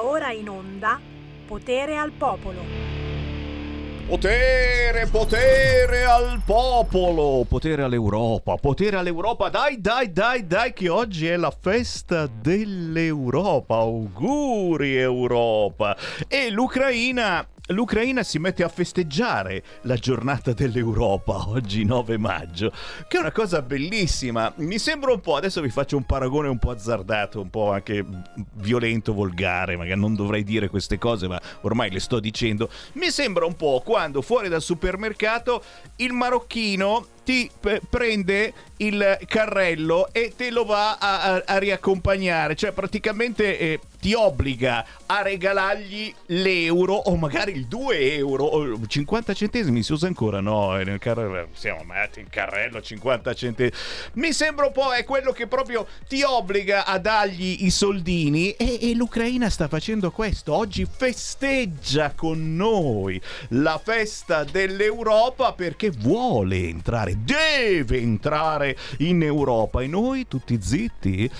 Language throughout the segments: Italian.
Va ora in onda Potere al Popolo. Potere, potere al popolo, potere all'Europa, potere all'Europa. Dai, dai, dai, dai, che oggi è la festa dell'Europa. Auguri Europa. E l'Ucraina l'Ucraina si mette a festeggiare la giornata dell'Europa oggi 9 maggio, che è una cosa bellissima. Mi sembra un po', adesso vi faccio un paragone un po' azzardato, un po' anche violento, volgare, magari non dovrei dire queste cose, ma ormai le sto dicendo. Mi sembra un po' quando fuori dal supermercato il marocchino ti p- prende il carrello e te lo va a, a, a riaccompagnare, cioè praticamente eh, ti obbliga a regalargli l'euro o magari il 2 euro o 50 centesimi si usa ancora no? Nel carrello siamo andati in carrello 50 centesimi mi sembra un po' è quello che proprio ti obbliga a dargli i soldini e, e l'Ucraina sta facendo questo. Oggi festeggia con noi la festa dell'Europa perché vuole entrare deve entrare in Europa. E noi tutti zitti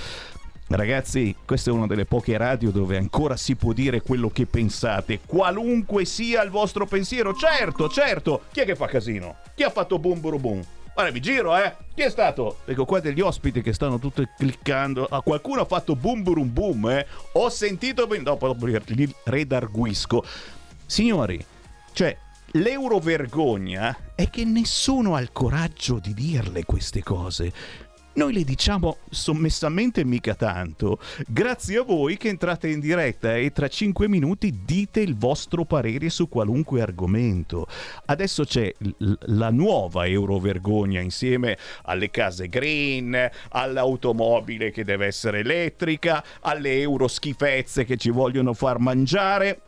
Ragazzi, questa è una delle poche radio dove ancora si può dire quello che pensate, qualunque sia il vostro pensiero. Certo, certo. Chi è che fa casino? Chi ha fatto boom boom boom? Guarda, vi giro, eh. Chi è stato? Ecco qua degli ospiti che stanno tutti cliccando. Ah, qualcuno ha fatto boom boom boom, eh. Ho sentito ben dopo li redarguisco. Signori, cioè l'eurovergogna è che nessuno ha il coraggio di dirle queste cose. Noi le diciamo sommessamente mica tanto, grazie a voi che entrate in diretta e tra 5 minuti dite il vostro parere su qualunque argomento. Adesso c'è la nuova Eurovergogna insieme alle case green, all'automobile che deve essere elettrica, alle euroschifezze che ci vogliono far mangiare.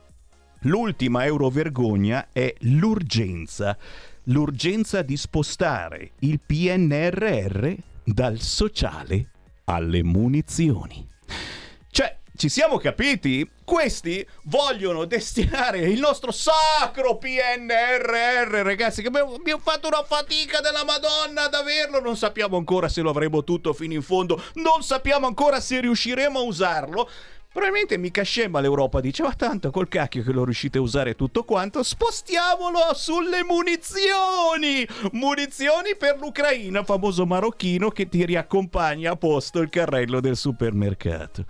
L'ultima Eurovergogna è l'urgenza. L'urgenza di spostare il PNRR dal sociale alle munizioni. Cioè, ci siamo capiti? Questi vogliono destinare il nostro sacro PNRR, ragazzi, che abbiamo, abbiamo, fatto una fatica della Madonna ad averlo, non sappiamo ancora se lo avremo tutto fino in fondo, non sappiamo ancora se riusciremo a usarlo, Probabilmente mica scema l'Europa dice, ma tanto col cacchio che lo riuscite a usare tutto quanto, spostiamolo sulle munizioni! Munizioni per l'Ucraina, famoso marocchino che ti riaccompagna a posto il carrello del supermercato.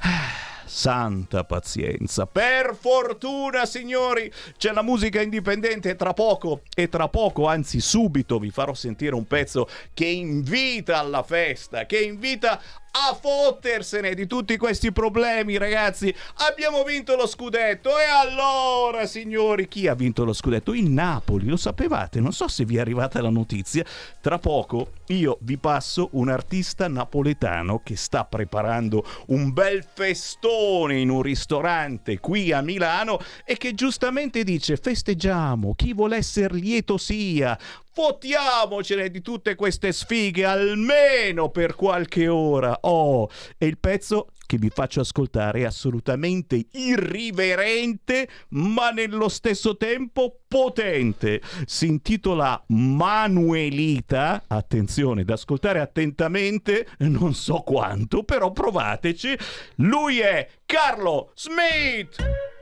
Santa pazienza. Per fortuna, signori, c'è la musica indipendente tra poco e tra poco, anzi subito, vi farò sentire un pezzo che invita alla festa, che invita a fottersene di tutti questi problemi, ragazzi. Abbiamo vinto lo scudetto. E allora, signori, chi ha vinto lo scudetto? Il Napoli, lo sapevate? Non so se vi è arrivata la notizia. Tra poco io vi passo un artista napoletano che sta preparando un bel festone in un ristorante qui a Milano e che giustamente dice festeggiamo, chi vuole essere lieto sia, fottiamocene di tutte queste sfighe almeno per qualche ora. Oh, e il pezzo che vi faccio ascoltare è assolutamente irriverente, ma nello stesso tempo potente. Si intitola Manuelita. Attenzione, ad ascoltare attentamente, non so quanto, però provateci. Lui è Carlo Smith.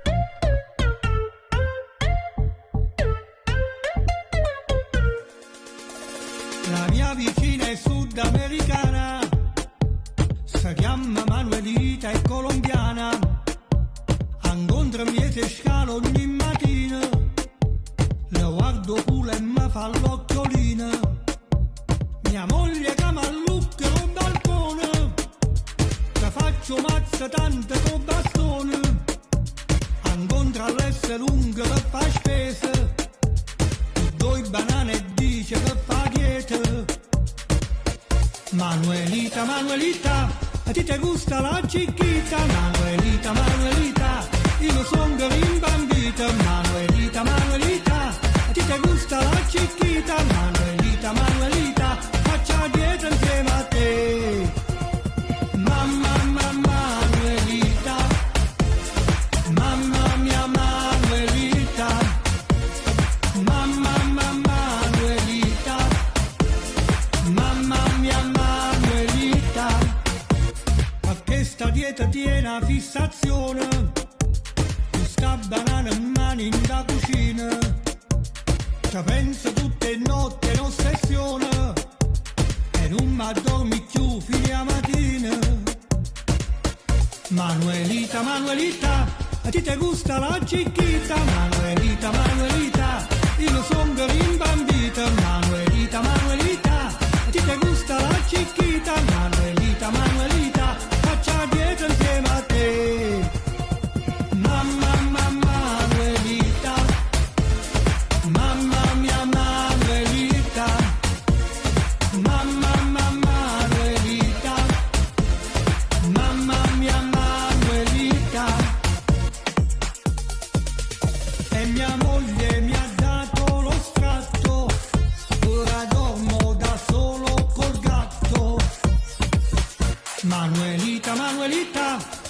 Vicina è sudamericana, si chiama Manuelita, è colombiana, incontra miete scalo ogni mattina, la guardo pure e mi fa l'occhiolina, mia moglie che mallucca un balcone, ti faccio mazza tante con bastone, incontra l'esse lunga per fa spesa, due banane e dice che fa dieta. Manuelita, Manuelita, a ti te gusta la chiquita? Manuelita, Manuelita, io sono rimbambita. Manuelita, Manuelita, a ti te gusta la chiquita? Manuelita, Manuelita, faccia dieta insieme a. dieta tiene fissazione. Questa banana in mano in da cucina. Ci penso tutte notte in ossessione. E non mi addormi più fino a mattina. Manuelita, Manuelita, a ti te gusta la chiquita? Manuelita, Manuelita, io sono rimbambita. Manuelita,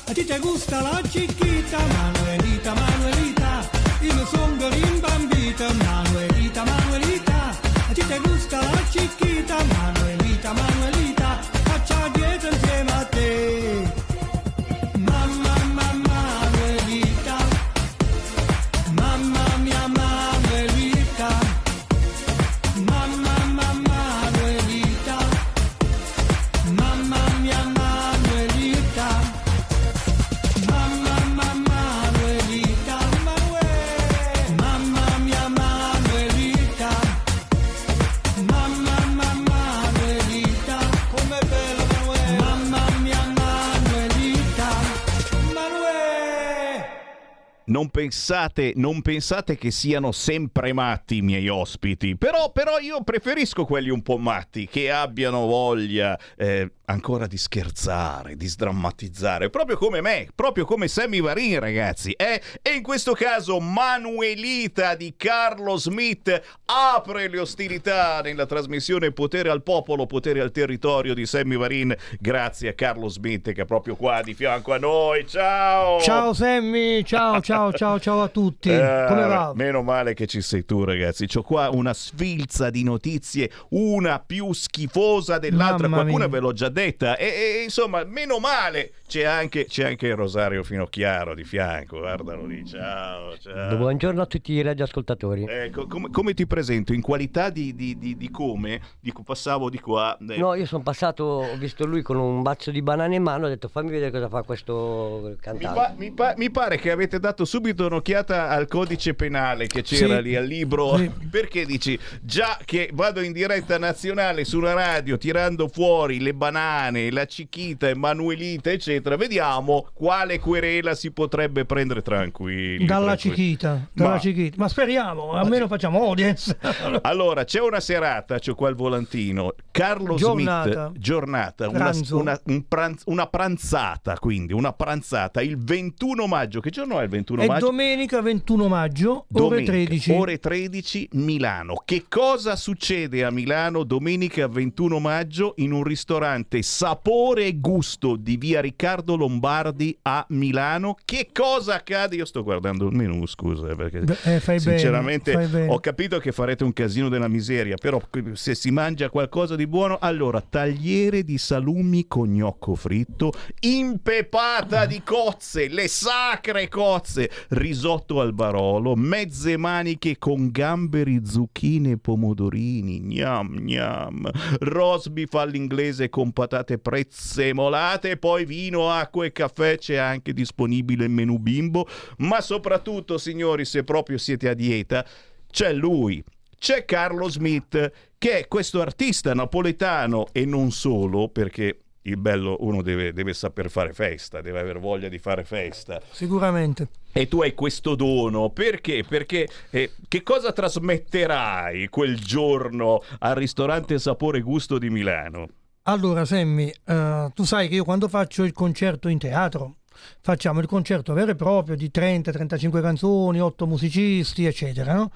A ti te gusta la chiquita Manuelita, Manuelita Io sono rimbambita Manuelita, Manuelita. A ti te gusta la chiquita Manuelita, Manuelita Non pensate, non pensate che siano sempre matti i miei ospiti, però, però io preferisco quelli un po' matti, che abbiano voglia eh, ancora di scherzare, di sdrammatizzare, proprio come me, proprio come Sammy Varin ragazzi. eh? E in questo caso Manuelita di Carlo Smith apre le ostilità nella trasmissione Potere al Popolo, Potere al Territorio di Sammy Varin, grazie a Carlo Smith che è proprio qua di fianco a noi. Ciao! Ciao Sammy, ciao ciao ciao ciao a tutti. Eh, Come va? Meno male che ci sei tu, ragazzi. C'ho qua una sfilza di notizie, una più schifosa dell'altra. Mamma Qualcuna mia. ve l'ho già detta. E, e, insomma, meno male. C'è anche, c'è anche il Rosario Finocchiaro di fianco. Guardalo lì. Ciao, ciao. Buongiorno a tutti i radioascoltatori. Ecco, come, come ti presento? In qualità di, di- di- di come? Dico, passavo di qua. eh, No, io sono passato, ho visto lui con un bazzo di banane in mano, ho detto fammi vedere cosa fa questo Mi, cantante. pa- mi pa- mi pare che avete dato subito un'occhiata al codice penale che c'era Sì. lì al libro. Sì. Perché dici già che vado in diretta nazionale sulla radio tirando fuori le banane, la cichita, Emanuelita, eccetera. Vediamo quale querela si potrebbe prendere tranquilli. Dalla tranquilli. Cichita, dalla Ma- Cichita. Ma speriamo, almeno facciamo audience. Allora, c'è una serata, c'ho qua il volantino. Carlo Giornata. Smith, giornata, una, una- un pranz- una pranzata, quindi una pranzata il 21 maggio. Che giorno è il 21 È maggio? domenica 21 maggio, ore Domenica, 13. ore 13 Milano. Che cosa succede a Milano domenica 21 maggio in un ristorante Sapore e Gusto di via Riccardo Lombardi a Milano? Che cosa accade? Io sto guardando il menù, scusa, eh, perché eh, fai bene, sinceramente fai bene. ho capito che farete un casino della miseria, però se si mangia qualcosa di buono, allora tagliere di salumi con gnocco fritto, impepata di cozze, le sacre cozze, risotto al barolo, mezze maniche con gamberi, zucchine e pomodorini, gnam gnam, rosbif all'inglese con patate prezzemolate, poi vino, acqua e caffè c'è anche disponibile il menù bimbo, ma soprattutto signori se proprio siete a dieta, c'è lui, c'è Carlo Smith, che è questo artista napoletano e non solo, perché il bello uno deve, deve saper fare festa, deve aver voglia di fare festa. Sicuramente. E tu hai questo dono, perché? Perché eh, che cosa trasmetterai quel giorno al ristorante Sapore Gusto di Milano? Allora, Sammy, eh, tu sai che io quando faccio il concerto in teatro, facciamo il concerto vero e proprio di 30-35 canzoni, 8 musicisti, eccetera. no?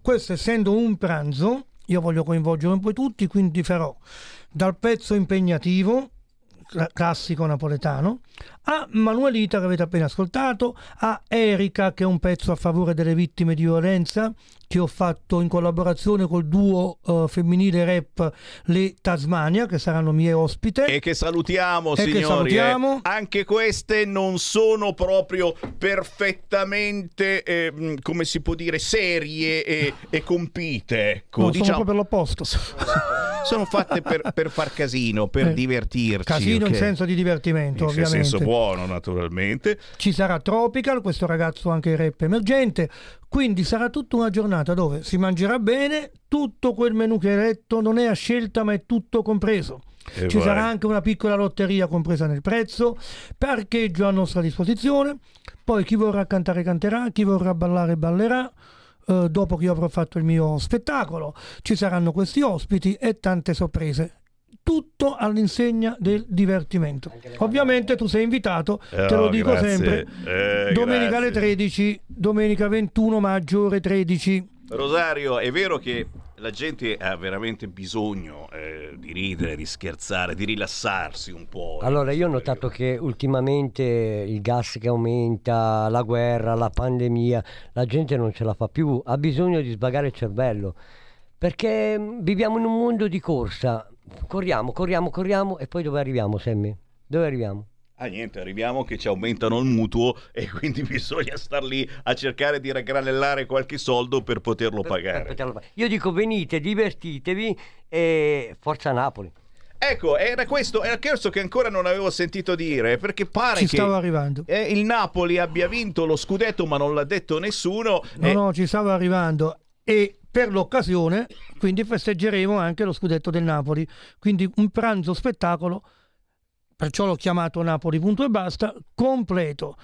Questo essendo un pranzo, io voglio coinvolgere un po' tutti, quindi farò dal pezzo impegnativo, cla- classico napoletano, a Manuelita che avete appena ascoltato, a Erika che è un pezzo a favore delle vittime di violenza che ho fatto in collaborazione col duo eh, femminile rap Le Tasmania che saranno mie ospite. E che salutiamo, E che signori. salutiamo. eh. Anche queste non sono proprio perfettamente, eh, mh, come si può dire, serie e, e compite. Ecco, No, sono diciamo, proprio l'opposto. sono fatte per, per far casino, per Eh, divertirci. Casino ok? in senso di divertimento, In ovviamente. senso buono, naturalmente. Ci sarà Tropical, questo ragazzo anche rap emergente, quindi sarà tutta una giornata dove si mangerà bene, tutto quel menù che hai letto non è a scelta ma è tutto compreso. E Ci vai. sarà anche una piccola lotteria compresa nel prezzo, parcheggio a nostra disposizione, poi chi vorrà cantare canterà, chi vorrà ballare ballerà. eh, dopo che io avrò fatto il mio spettacolo, ci saranno questi ospiti e tante sorprese. Tutto all'insegna del divertimento. Ovviamente tu sei invitato, te Oh, lo dico grazie. sempre. Eh, domenica alle grazie. 13, domenica 21 maggio ore 13. Rosario, è vero che la gente ha veramente bisogno eh, di ridere, di scherzare, di rilassarsi un po'. Allora, io ho notato che ultimamente il gas che aumenta, la guerra, la pandemia, la gente non ce la fa più, ha bisogno di sbagare il cervello, perché mm, viviamo in un mondo di corsa, corriamo, corriamo, corriamo e poi dove arriviamo, Sammy? Dove arriviamo? Ah niente, arriviamo che ci aumentano il mutuo e quindi bisogna star lì a cercare di raggranellare qualche soldo per poterlo Per- pagare. per poterlo. Io dico venite, divertitevi e forza Napoli. Ecco, era questo, era questo che ancora non avevo sentito dire, perché pare Ci che stavo arrivando. eh, il Napoli abbia vinto lo scudetto, ma non l'ha detto nessuno. No, Eh, no, ci stavo arrivando. E per l'occasione, quindi festeggeremo anche lo scudetto del Napoli. Quindi un pranzo spettacolo, perciò l'ho chiamato Napoli punto e basta, completo.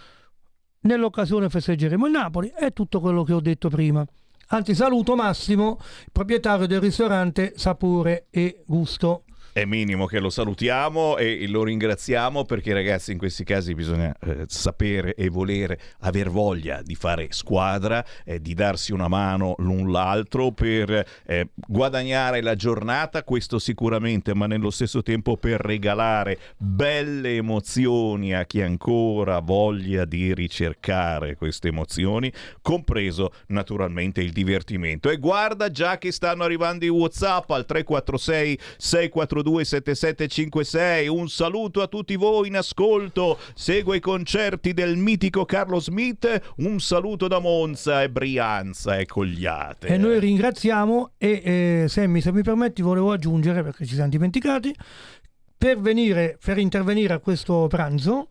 Nell'occasione festeggeremo il Napoli e tutto quello che ho detto prima. Anzi, saluto Massimo, proprietario del ristorante Sapore e Gusto. È minimo che lo salutiamo e lo ringraziamo perché ragazzi in questi casi bisogna eh, sapere e volere, aver voglia di fare squadra, eh, di darsi una mano l'un l'altro per eh, guadagnare la giornata, questo sicuramente, ma nello stesso tempo per regalare belle emozioni a chi ancora voglia di ricercare queste emozioni, compreso naturalmente il divertimento. E guarda già che stanno arrivando i WhatsApp al 346 642 7756. Un saluto a tutti voi in ascolto. Segue i concerti del mitico Carlo Smith. Un saluto da Monza e Brianza e Cogliate. E noi ringraziamo e eh, Sammy, se mi permetti, volevo aggiungere, perché ci siamo dimenticati, per, venire, per intervenire a questo pranzo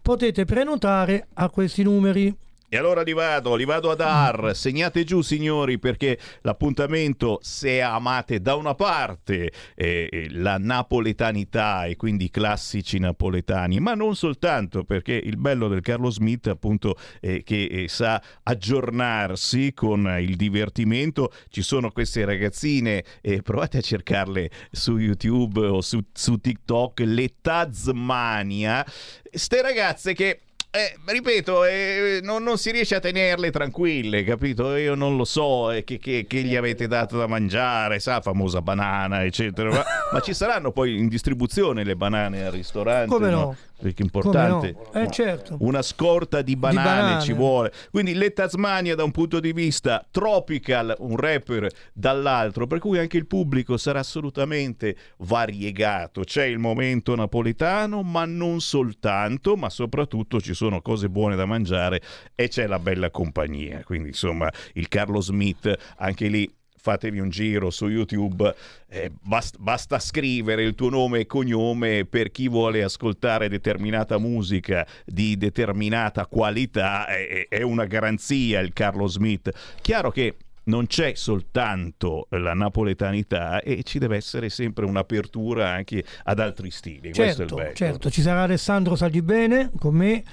potete prenotare a questi numeri. E allora li vado, li vado a dar. Segnate giù, signori, perché l'appuntamento, se amate da una parte eh, eh, la napoletanità e quindi i classici napoletani, ma non soltanto, perché il bello del Carlo Smith, appunto, è che eh, sa aggiornarsi con il divertimento. Ci sono queste ragazzine, eh, provate a cercarle su YouTube o su, su TikTok, le Tazmania. Ste ragazze che eh, ripeto, eh, non, non si riesce a tenerle tranquille, capito? Io non lo so eh, che, che- che gli avete dato da mangiare, sa, famosa banana, eccetera. Ma, ma ci saranno poi in distribuzione le banane al ristorante? Come no? Perché è Come no? importante. Eh certo. Una scorta di banane, banane. ci vuole. Quindi le Tasmania da un punto di vista tropical, un rapper dall'altro, per cui anche il pubblico sarà assolutamente variegato. C'è il momento napoletano, ma non soltanto, ma soprattutto ci sono cose buone da mangiare e c'è la bella compagnia. Quindi insomma il Carlo Smith, anche lì fatevi un giro su YouTube, eh, bast- basta scrivere il tuo nome e cognome per chi vuole ascoltare determinata musica di determinata qualità, è, è una garanzia il Carlo Smith. Chiaro che non c'è soltanto la napoletanità e ci deve essere sempre un'apertura anche ad altri stili. Questo è il Certo, certo, ci sarà Alessandro Saglibene con me,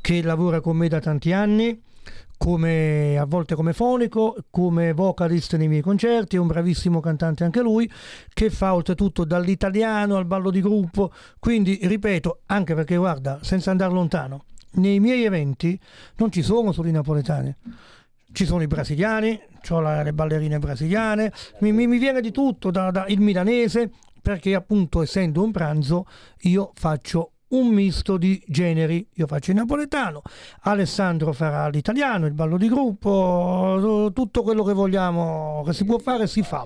che lavora con me da tanti anni, come, a volte come fonico, come vocalist nei miei concerti, è un bravissimo cantante anche lui, che fa oltretutto dall'italiano al ballo di gruppo, quindi ripeto, anche perché guarda, senza andare lontano, nei miei eventi non ci sono solo i napoletani. Ci sono i brasiliani, ho le ballerine brasiliane, mi, mi- mi viene di tutto, da, da- il milanese, perché appunto essendo un pranzo io faccio un misto di generi. Io faccio il napoletano, Alessandro farà l'italiano, il ballo di gruppo, tutto quello che vogliamo, che si può fare, si fa.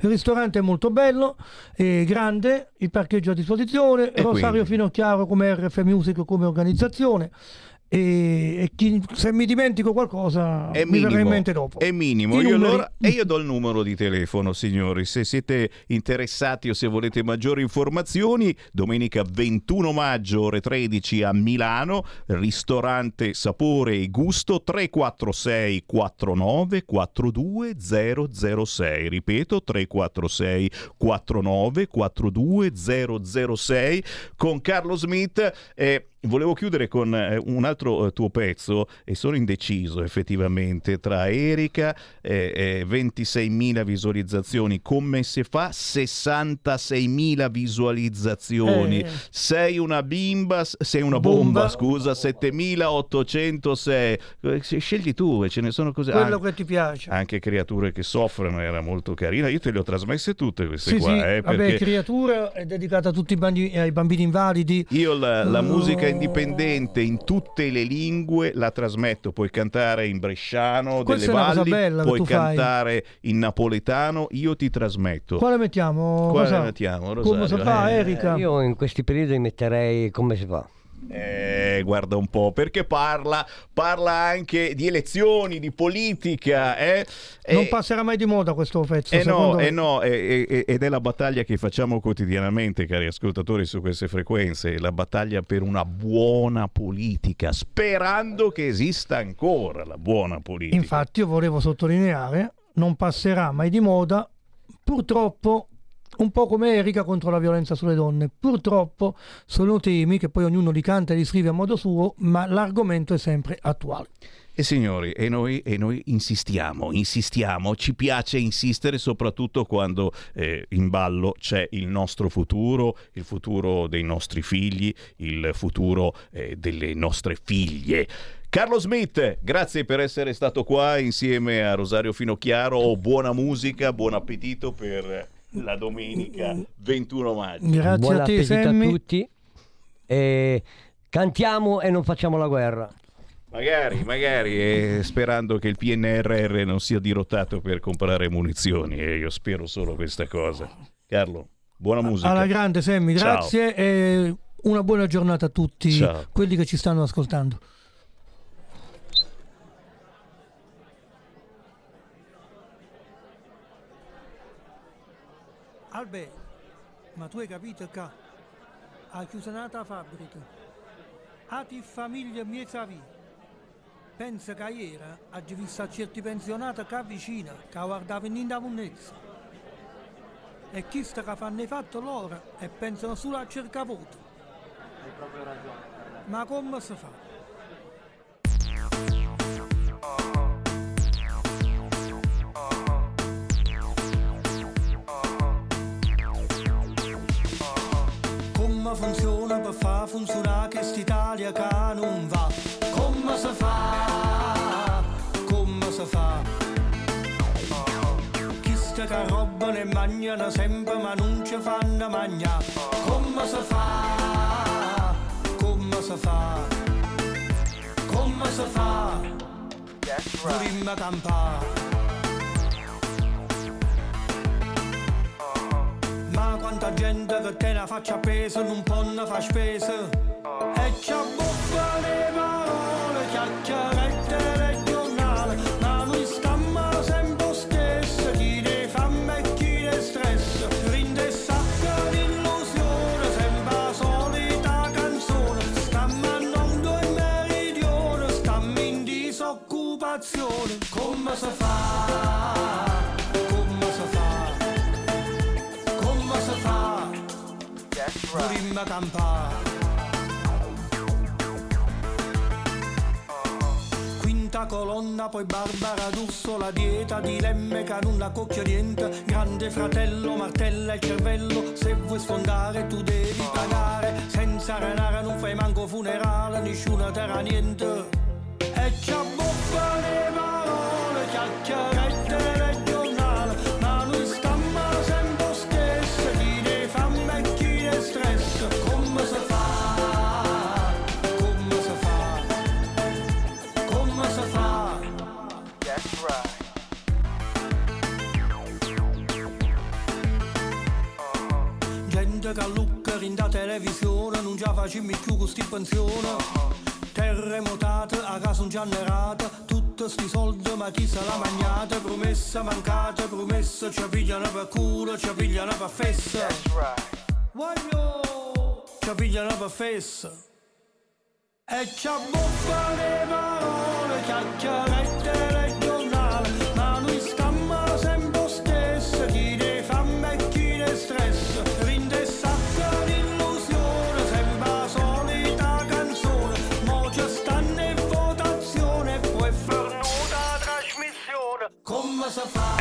Il ristorante è molto bello, è grande, il parcheggio a disposizione, E Rosario quindi? Finocchiaro come RF Music come organizzazione e, chi- se mi dimentico qualcosa È mi verrà in mente dopo. è minimo. Io allora- e io do il numero di telefono, signori. Se siete interessati o se volete maggiori informazioni, domenica 21 maggio, ore 13 a Milano, ristorante Sapore e Gusto 346 49 42 006. Ripeto, 346 49 42 006 con Carlo Smith. Eh, Volevo chiudere con eh, un altro eh, tuo pezzo e sono indeciso effettivamente tra Erika, eh, eh, 26.000 visualizzazioni, Commesse fa 66.000 visualizzazioni, Eh. sei una bimba, sei una Bomba. bomba, scusa, 7.806, Eh, se- scegli tu, e ce ne sono così. quello anche, che ti piace. anche creature che soffrono, era molto carina, io te le ho trasmesse tutte queste Sì, qua, sì, eh, vabbè, perché... creatura è dedicata a tutti i bambini, ai bambini invalidi. Io la, la Oh. musica indipendente in tutte le lingue la trasmetto, puoi cantare in bresciano Questa delle valli, bella puoi tu fai. cantare in napoletano, io ti trasmetto. Quale mettiamo? Quale Rosa? mettiamo, Come Rosario? si fa, Eh, Erika? Io in questi periodi metterei come si fa. Eh, guarda un po', perché parla, parla anche di elezioni, di politica. Eh? Non Eh, passerà mai di moda questo pezzo. Eh no, eh no, ed è la battaglia che facciamo quotidianamente, cari ascoltatori, su queste frequenze, la battaglia per una buona politica, sperando che esista ancora la buona politica. Infatti io volevo sottolineare, non passerà mai di moda, purtroppo, un po' come Erika contro la violenza sulle donne. Purtroppo sono temi che poi ognuno li canta e li scrive a modo suo, ma l'argomento è sempre attuale. E signori, e noi, e noi insistiamo, insistiamo, ci piace insistere soprattutto quando eh, in ballo c'è il nostro futuro, il futuro dei nostri figli, il futuro eh, delle nostre figlie. Carlo Smith, grazie per essere stato qua insieme a Rosario Finocchiaro. Buona musica, buon appetito per la domenica 21 maggio. Grazie Buon a te, a tutti. E cantiamo e non facciamo la guerra. Magari, magari, eh, sperando che il PNRR non sia dirottato per comprare munizioni, e io spero solo questa cosa. Carlo, buona musica. Alla grande, Sammy, Ciao. grazie e una buona giornata a tutti Ciao. quelli che ci stanno ascoltando. Albe, ma tu hai capito che ha chiuso un'altra fabbrica? A ti famiglia mia savi. Pensa che ieri ha visto certi pensionati che vicino, che guardavano in da munnezza. E chi sta che fanno i fatti loro e pensano solo a cercare voto. Hai proprio ragione. Ma come si fa? Funziona per far funzionare quest'Italia che non va? Come si fa? Come si fa? Chiste che robbano e mangiano sempre ma non ci fanno mangiare. Come si fa? Come si fa? Come si fa? Vorremmo campare. Quanta gente che te la faccia peso non può ne fa spesa E ci abbuffa le parole, chiacchierette regionali Ma noi stiamo sempre stesso, chi ne fame e chi ne stress. Rinde sacca l'illusione, sempre la solita canzone. Stiamo andando in meridione, stiamo in disoccupazione. Come si fa? Vorremmo campare. Quinta colonna, poi Barbara D'Urso, la dieta di Lemme che non la cocchia niente. Grande fratello, martella il cervello, se vuoi sfondare tu devi pagare. Senza renare non fai manco funerale, nessuna terra niente. E ci abbuffa le parole, chiacchierette facciamo più con sti pensione. Terremotate, a casa hanno errata, tutti sti soldi ma chi se l'ha magnata, promessa mancata, promessa, ci pigliano per culo, ci pigliano per fessa. Voglio, ci pigliano per fessa. E ci abbuffano le parole, chiacchierette regionali,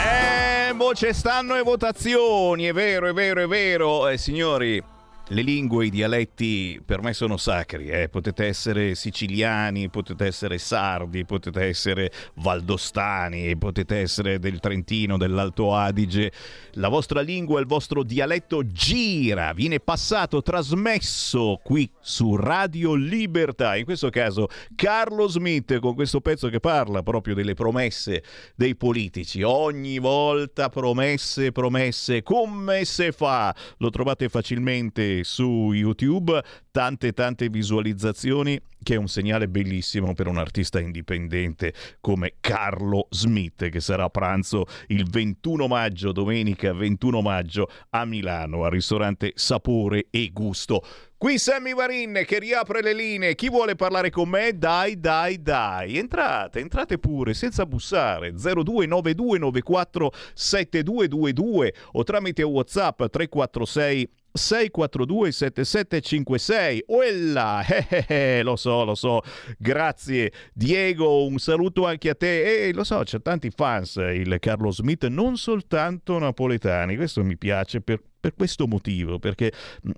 Eh, boh, ci stanno le votazioni, è vero, è vero, è vero. Eh, signori, le lingue, i dialetti per me sono sacri. Eh. Potete essere siciliani, potete essere sardi, potete essere valdostani, potete essere del Trentino, dell'Alto Adige. La vostra lingua, il vostro dialetto gira, viene passato, trasmesso qui su Radio Libertà. In questo caso Carlo Smith con questo pezzo che parla proprio delle promesse dei politici. Ogni volta promesse, promesse, come se fa? Lo trovate facilmente su YouTube, tante tante visualizzazioni che è un segnale bellissimo per un artista indipendente come Carlo Smith che sarà a pranzo il 21 maggio, domenica 21 maggio a Milano al ristorante Sapore e Gusto. Qui Sammy Varin che riapre le linee. Chi vuole parlare con me? Dai, dai, dai. Entrate, entrate pure senza bussare. 0292947222 o tramite WhatsApp 346 642 7756 Uella, eh, eh, eh, lo so, lo so. Grazie Diego, un saluto anche a te. E lo so, c'è tanti fans il Carlo Smith, non soltanto napoletani. Questo mi piace per per questo motivo, perché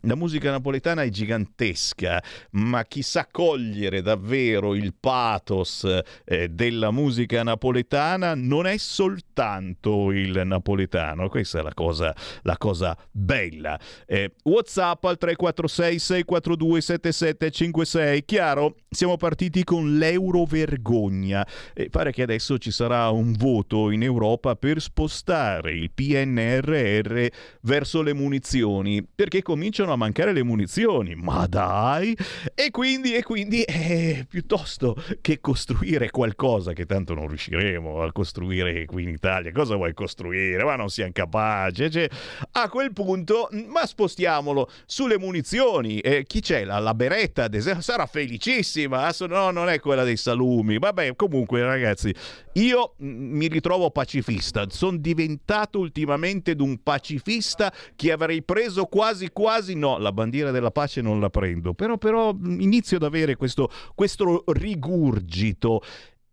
la musica napoletana è gigantesca, ma chi sa cogliere davvero il pathos eh, della musica napoletana non è soltanto il napoletano, questa è la cosa, la cosa bella. Eh, WhatsApp al 346 642 7756, chiaro? Siamo partiti con l'euro vergogna e pare che adesso ci sarà un voto in Europa per spostare il PNRR verso le munizioni perché cominciano a mancare le munizioni. Ma dai! E quindi, e quindi eh, piuttosto che costruire qualcosa che tanto non riusciremo a costruire qui in Italia. Cosa vuoi costruire? Ma non siamo capaci cioè, a quel punto ma spostiamolo sulle munizioni. Eh, chi c'è? La, la beretta ad esempio sarà felicissima. No non è quella dei salumi. Vabbè comunque ragazzi io mi ritrovo pacifista. Sono diventato ultimamente d'un pacifista che avrei preso quasi quasi no, la bandiera della pace non la prendo, però, però inizio ad avere questo, questo rigurgito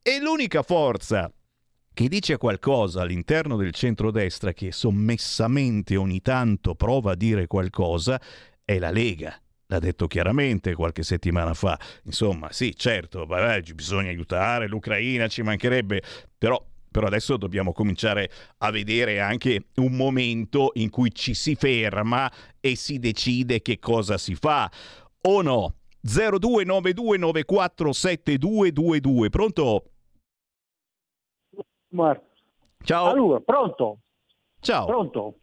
e l'unica forza che dice qualcosa all'interno del centrodestra che sommessamente ogni tanto prova a dire qualcosa è la Lega. L'ha detto chiaramente qualche settimana fa. Insomma, sì, certo, vabbè, bisogna aiutare l'Ucraina, ci mancherebbe, però però adesso dobbiamo cominciare a vedere anche un momento in cui ci si ferma e si decide che cosa si fa o no. 0292947222 pronto? Ciao. Allora, pronto? Ciao. Pronto?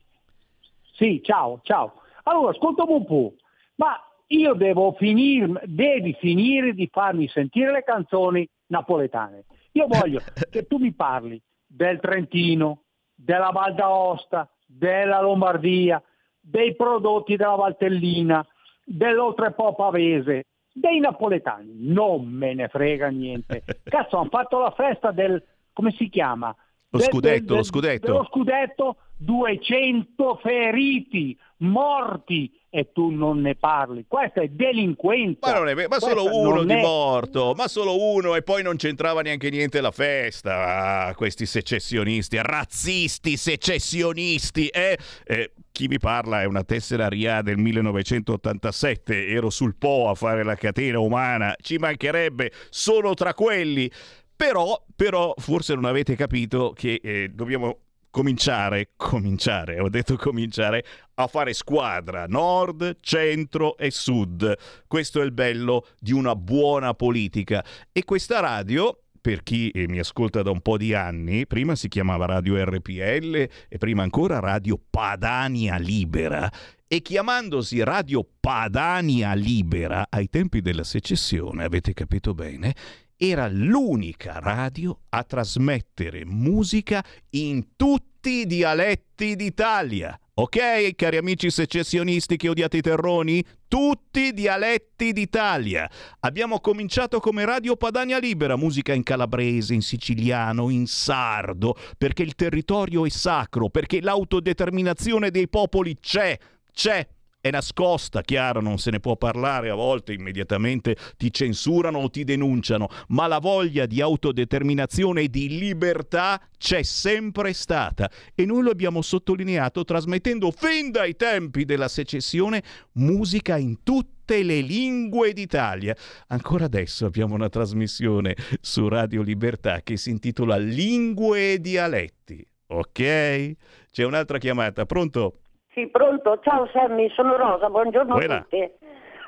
Sì, ciao, ciao. Allora, ascoltami un po', ma io devo finire, devi finire di farmi sentire le canzoni napoletane. Io voglio che tu mi parli del Trentino, della Val d'Aosta, della Lombardia, dei prodotti della Valtellina, dell'Oltrepo Pavese, dei napoletani. Non me ne frega niente. Cazzo, hanno fatto la festa del... come si chiama? Lo Del- scudetto, del- lo scudetto. Dello scudetto, 200 feriti, morti, e tu non ne parli. Questa è delinquenza. Ma, non è ma solo Questa uno di è- morto, ma solo uno e poi non c'entrava neanche niente la festa. Ah, questi secessionisti, razzisti, secessionisti. Eh? Eh, chi mi parla è una tessera RIA del 1987, ero sul Po a fare la catena umana, ci mancherebbe, sono tra quelli. Però, però forse non avete capito che eh, dobbiamo cominciare, cominciare, ho detto cominciare a fare squadra, nord, centro e sud. Questo è il bello di una buona politica. E questa radio, per chi eh, mi ascolta da un po' di anni, prima si chiamava Radio RPL e prima ancora Radio Padania Libera e chiamandosi Radio Padania Libera ai tempi della secessione, avete capito bene, era l'unica radio a trasmettere musica in tutti i dialetti d'Italia. Ok, cari amici secessionisti che odiate i terroni? Tutti i dialetti d'Italia. Abbiamo cominciato come Radio Padania Libera, musica in calabrese, in siciliano, in sardo, perché il territorio è sacro, perché l'autodeterminazione dei popoli c'è, c'è è nascosta, chiaro, non se ne può parlare, a volte immediatamente ti censurano o ti denunciano, ma la voglia di autodeterminazione e di libertà c'è sempre stata e noi lo abbiamo sottolineato trasmettendo fin dai tempi della secessione musica in tutte le lingue d'Italia. Ancora adesso abbiamo una trasmissione su Radio Libertà che si intitola Lingue e dialetti. Ok? C'è un'altra chiamata, pronto? Sì, pronto? Ciao Sammy, sono Rosa, buongiorno Buona. a tutti.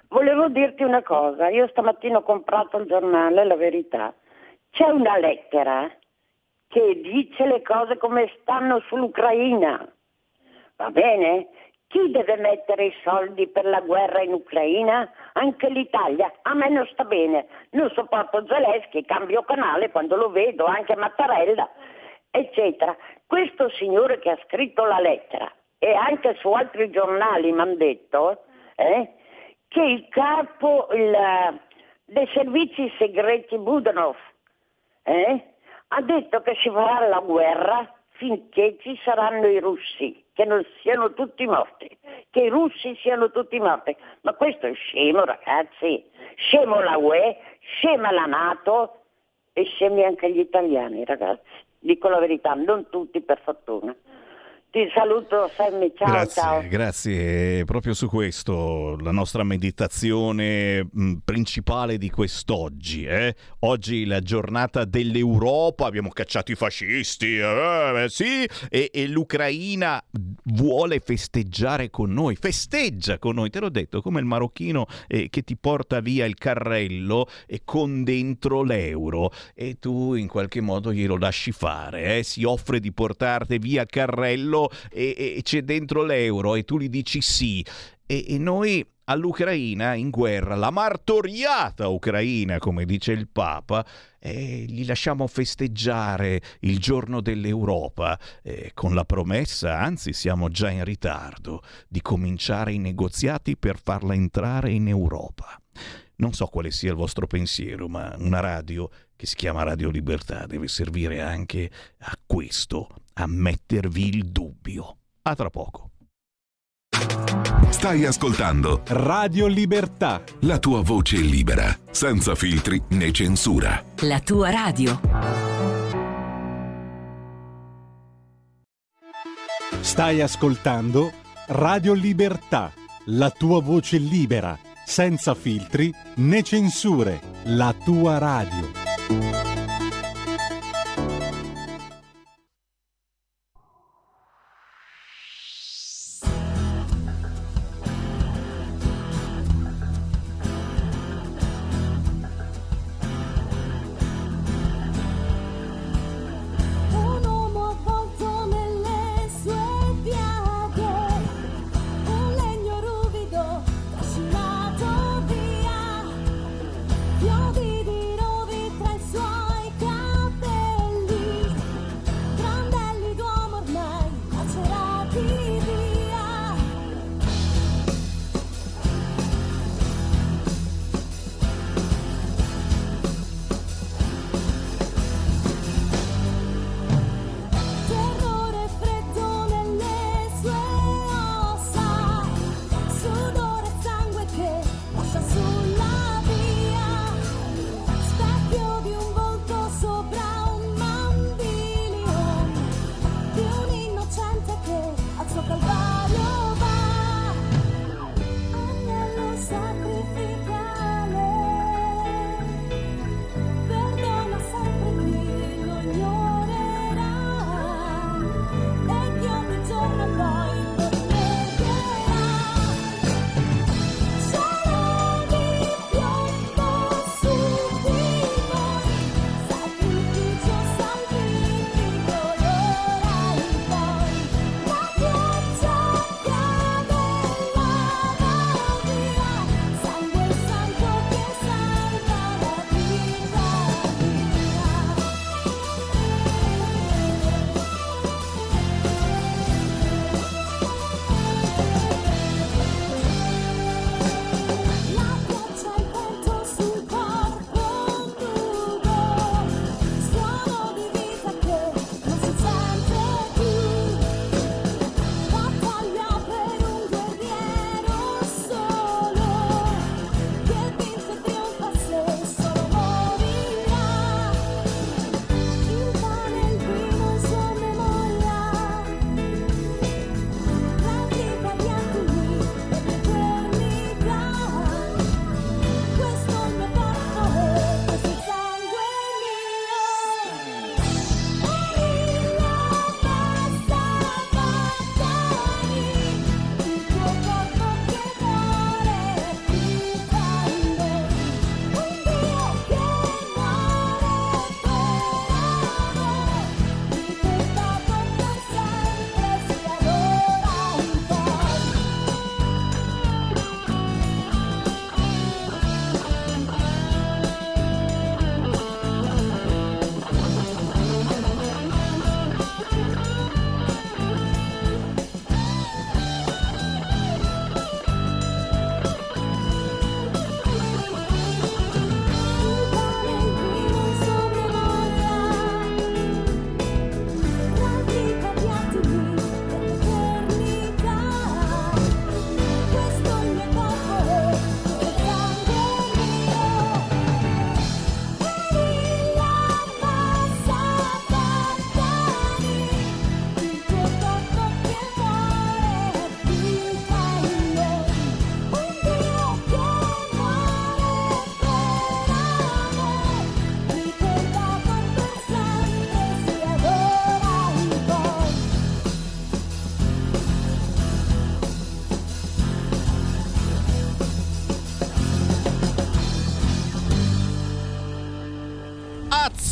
Volevo dirti una cosa, io stamattina ho comprato il giornale La Verità. C'è una lettera che dice le cose come stanno sull'Ucraina. Va bene? Chi deve mettere i soldi per la guerra in Ucraina? Anche l'Italia. A me non sta bene. Non sopporto Zelensky, cambio canale quando lo vedo, anche Mattarella, eccetera. Questo signore che ha scritto la lettera e anche su altri giornali mi hanno detto eh, che il capo il, dei servizi segreti Budanov eh, ha detto che si farà la guerra finché ci saranno i russi, che non siano tutti morti, che i russi siano tutti morti. Ma questo è scemo ragazzi, scemo la UE, scema la Nato e scemi anche gli italiani ragazzi. Dico la verità, non tutti per fortuna. Ti saluto Sammy, ciao grazie, ciao. grazie. Proprio su questo la nostra meditazione mh, principale di quest'oggi. Eh? Oggi la giornata dell'Europa, abbiamo cacciato i fascisti, eh, sì, e, e l'Ucraina vuole festeggiare con noi, festeggia con noi, te l'ho detto, come il marocchino eh, che ti porta via il carrello e con dentro l'euro e tu in qualche modo glielo lasci fare, eh? si offre di portarti via il carrello e, e c'è dentro l'euro e tu gli dici sì e, e noi all'Ucraina in guerra, la martoriata Ucraina, come dice il Papa, eh, gli lasciamo festeggiare il giorno dell'Europa eh, con la promessa, anzi siamo già in ritardo, di cominciare i negoziati per farla entrare in Europa. Non so quale sia il vostro pensiero, ma una radio che si chiama Radio Libertà deve servire anche a questo, a mettervi il dubbio. A tra poco. Stai ascoltando Radio Libertà. la tua voce libera, senza filtri né censura. La tua radio. Stai ascoltando Radio Libertà. La tua voce libera, senza filtri né censure. La tua radio.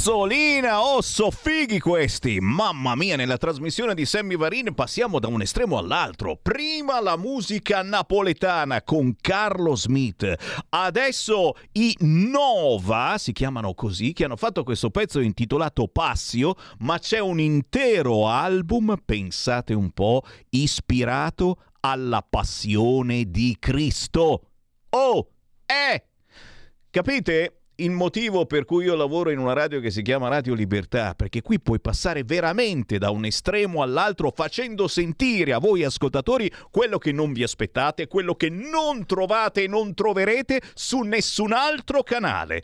Azzolina, oh, so fighi questi! Mamma mia, nella trasmissione di Sammy Varin passiamo da un estremo all'altro. Prima la musica napoletana con Carlo Smith, adesso i Nova, si chiamano così, che hanno fatto questo pezzo intitolato Passio, ma c'è un intero album, pensate un po', ispirato alla passione di Cristo. Oh, eh! Capite? Il motivo per cui io lavoro in una radio che si chiama Radio Libertà, perché qui puoi passare veramente da un estremo all'altro facendo sentire a voi ascoltatori quello che non vi aspettate, quello che non trovate e non troverete su nessun altro canale.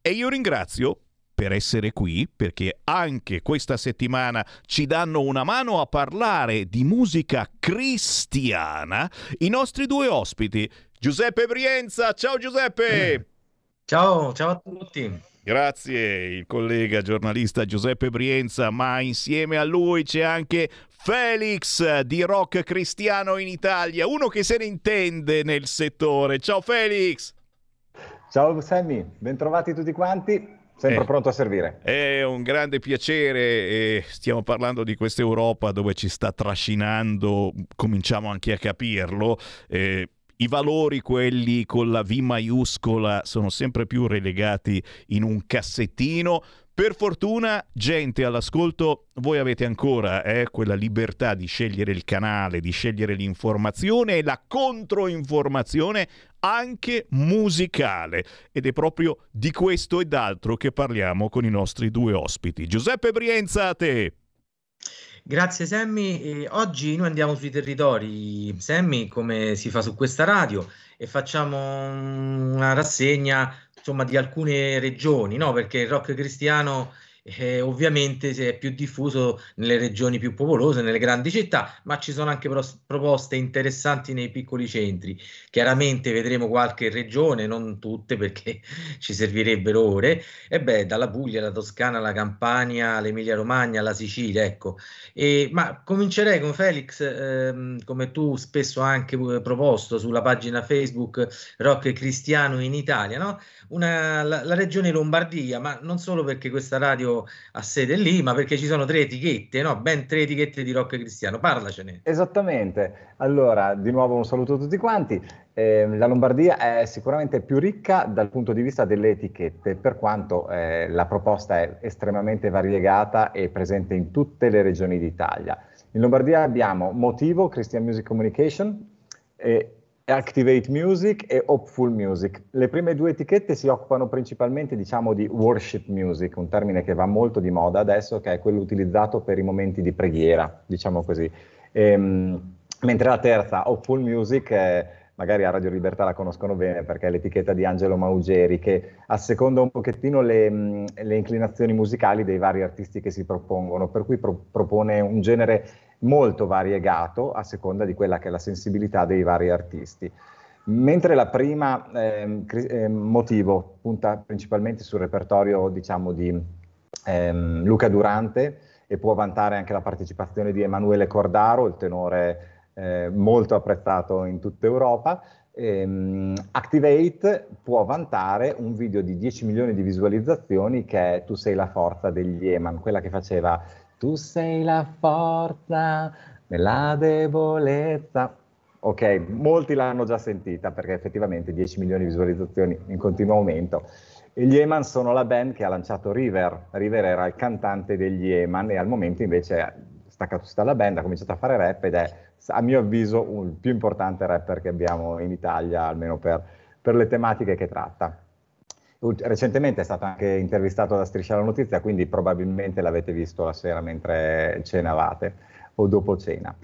E io ringrazio per essere qui, perché anche questa settimana ci danno una mano a parlare di musica cristiana, i nostri due ospiti. Giuseppe Brienza, ciao Giuseppe! Ciao, ciao a tutti. Grazie, il collega giornalista Giuseppe Brienza, ma insieme a lui c'è anche Felix di Rock Cristiano in Italia, uno che se ne intende nel settore. Ciao Felix! Ciao Sammy, bentrovati tutti quanti. Sempre Eh. pronto a servire. È un grande piacere e stiamo parlando di questa Europa dove ci sta trascinando, cominciamo anche a capirlo. eh, I valori, quelli con la V maiuscola, sono sempre più relegati in un cassettino. Per fortuna, gente all'ascolto, voi avete ancora eh, quella libertà di scegliere il canale, di scegliere l'informazione e la controinformazione anche musicale. Ed è proprio di questo ed altro che parliamo con i nostri due ospiti. Giuseppe Brienza, a te. Grazie Sammy. E oggi noi andiamo sui territori, Sammy, come si fa su questa radio, e facciamo una rassegna, insomma, di alcune regioni, no? Perché il rock cristiano eh, ovviamente è più diffuso nelle regioni più popolose, nelle grandi città, ma ci sono anche pros- proposte interessanti nei piccoli centri. Chiaramente vedremo qualche regione, non tutte perché ci servirebbero ore, e beh, dalla Puglia, alla Toscana, alla Campania, all'Emilia Romagna, alla Sicilia, ecco. E, ma comincerei con Felix, ehm, come tu spesso hai anche eh, proposto sulla pagina Facebook Rock Cristiano in Italia, no? Una, la, la regione Lombardia, ma non solo perché questa radio ha sede lì, ma perché ci sono tre etichette, no? Ben tre etichette di rock cristiano. Parlacene. Esattamente. Allora, di nuovo un saluto a tutti quanti. Eh, la Lombardia è sicuramente più ricca dal punto di vista delle etichette, per quanto eh, la proposta è estremamente variegata e presente in tutte le regioni d'Italia. In Lombardia abbiamo Motivo, Christian Music Communication, e Activate Music e Hopeful Music. Le prime due etichette si occupano principalmente, diciamo, di worship music, un termine che va molto di moda adesso, che è quello utilizzato per i momenti di preghiera, diciamo così. Ehm, mentre la terza, Hopeful Music, eh, magari a Radio Libertà la conoscono bene perché è l'etichetta di Angelo Maugeri, che asseconda un pochettino le, le inclinazioni musicali dei vari artisti che si propongono, per cui pro- propone un genere molto variegato a seconda di quella che è la sensibilità dei vari artisti. Mentre la prima ehm, motivo punta principalmente sul repertorio, diciamo, di ehm, Luca Durante e può vantare anche la partecipazione di Emanuele Cordaro, il tenore eh, molto apprezzato in tutta Europa. Ehm, Activate può vantare un video di 10 milioni di visualizzazioni che è Tu sei la forza degli Eman, quella che faceva Tu sei la forza nella debolezza. Ok, molti l'hanno già sentita perché effettivamente 10 milioni di visualizzazioni in continuo aumento. E gli Eman sono la band che ha lanciato River. River era il cantante degli Eman e al momento invece staccato sta la band, ha cominciato a fare rap ed è a mio avviso il più importante rapper che abbiamo in Italia, almeno per, per le tematiche che tratta. Recentemente è stato anche intervistato da Striscia la Notizia, quindi probabilmente l'avete visto la sera mentre cenavate o dopo cena.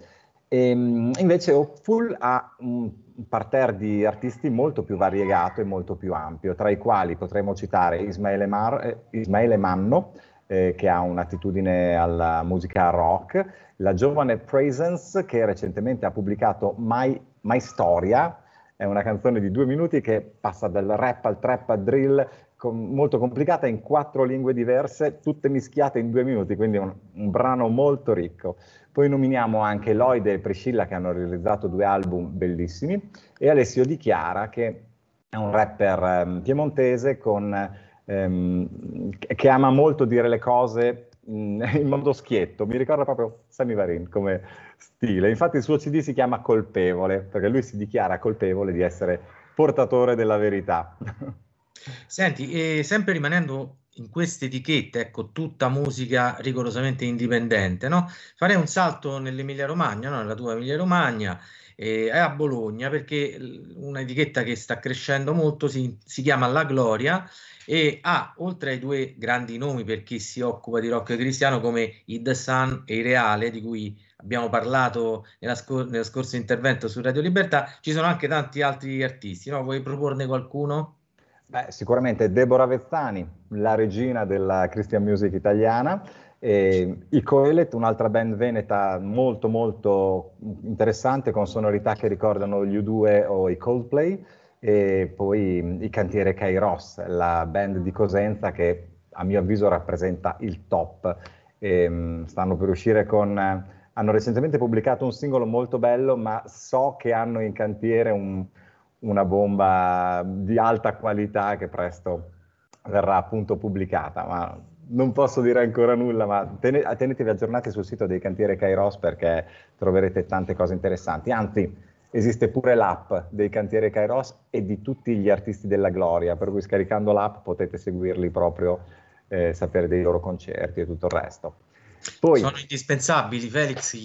Ehm, invece Hopeful ha un parterre di artisti molto più variegato e molto più ampio, tra i quali potremmo citare Ismaele, Mar- eh, Ismaele Manno, eh, che ha un'attitudine alla musica rock, la giovane Presence, che recentemente ha pubblicato My, My Storia, è una canzone di due minuti che passa dal rap al trap al drill, com- molto complicata in quattro lingue diverse, tutte mischiate in due minuti, quindi un, un brano molto ricco. Poi nominiamo anche Lloyd e Priscilla che hanno realizzato due album bellissimi e Alessio Di Chiara che è un rapper ehm, piemontese con ehm, che ama molto dire le cose mh, in modo schietto. Mi ricorda proprio Sammy Varin come stile. Infatti il suo CD si chiama Colpevole, perché lui si dichiara colpevole di essere portatore della verità. Senti, sempre rimanendo in queste etichette, ecco, tutta musica rigorosamente indipendente, no? Farei un salto nell'Emilia Romagna, no? Nella tua Emilia Romagna, e a Bologna, perché un'etichetta che sta crescendo molto si, si chiama La Gloria e ha, oltre ai due grandi nomi per chi si occupa di rock cristiano come i The Sun e i Reale, di cui abbiamo parlato scor- nello scorso intervento su Radio Libertà, ci sono anche tanti altri artisti, no? Vuoi proporne qualcuno? Beh, sicuramente Deborah Vezzani, la regina della Christian music italiana, e i Coelet, un'altra band veneta molto molto interessante con sonorità che ricordano gli U2 o i Coldplay, e poi i Cantiere Kairos, la band di Cosenza che a mio avviso rappresenta il top. E, mh, stanno per uscire con... hanno recentemente pubblicato un singolo molto bello, ma so che hanno in cantiere un- una bomba di alta qualità che presto verrà appunto pubblicata, ma non posso dire ancora nulla, ma tene- tenetevi aggiornati sul sito dei cantieri Kairos perché troverete tante cose interessanti. Anzi, esiste pure l'app dei cantieri Kairos e di tutti gli artisti della gloria, per cui scaricando l'app potete seguirli proprio, eh, sapere dei loro concerti e tutto il resto. Poi, Sono indispensabili, Felix,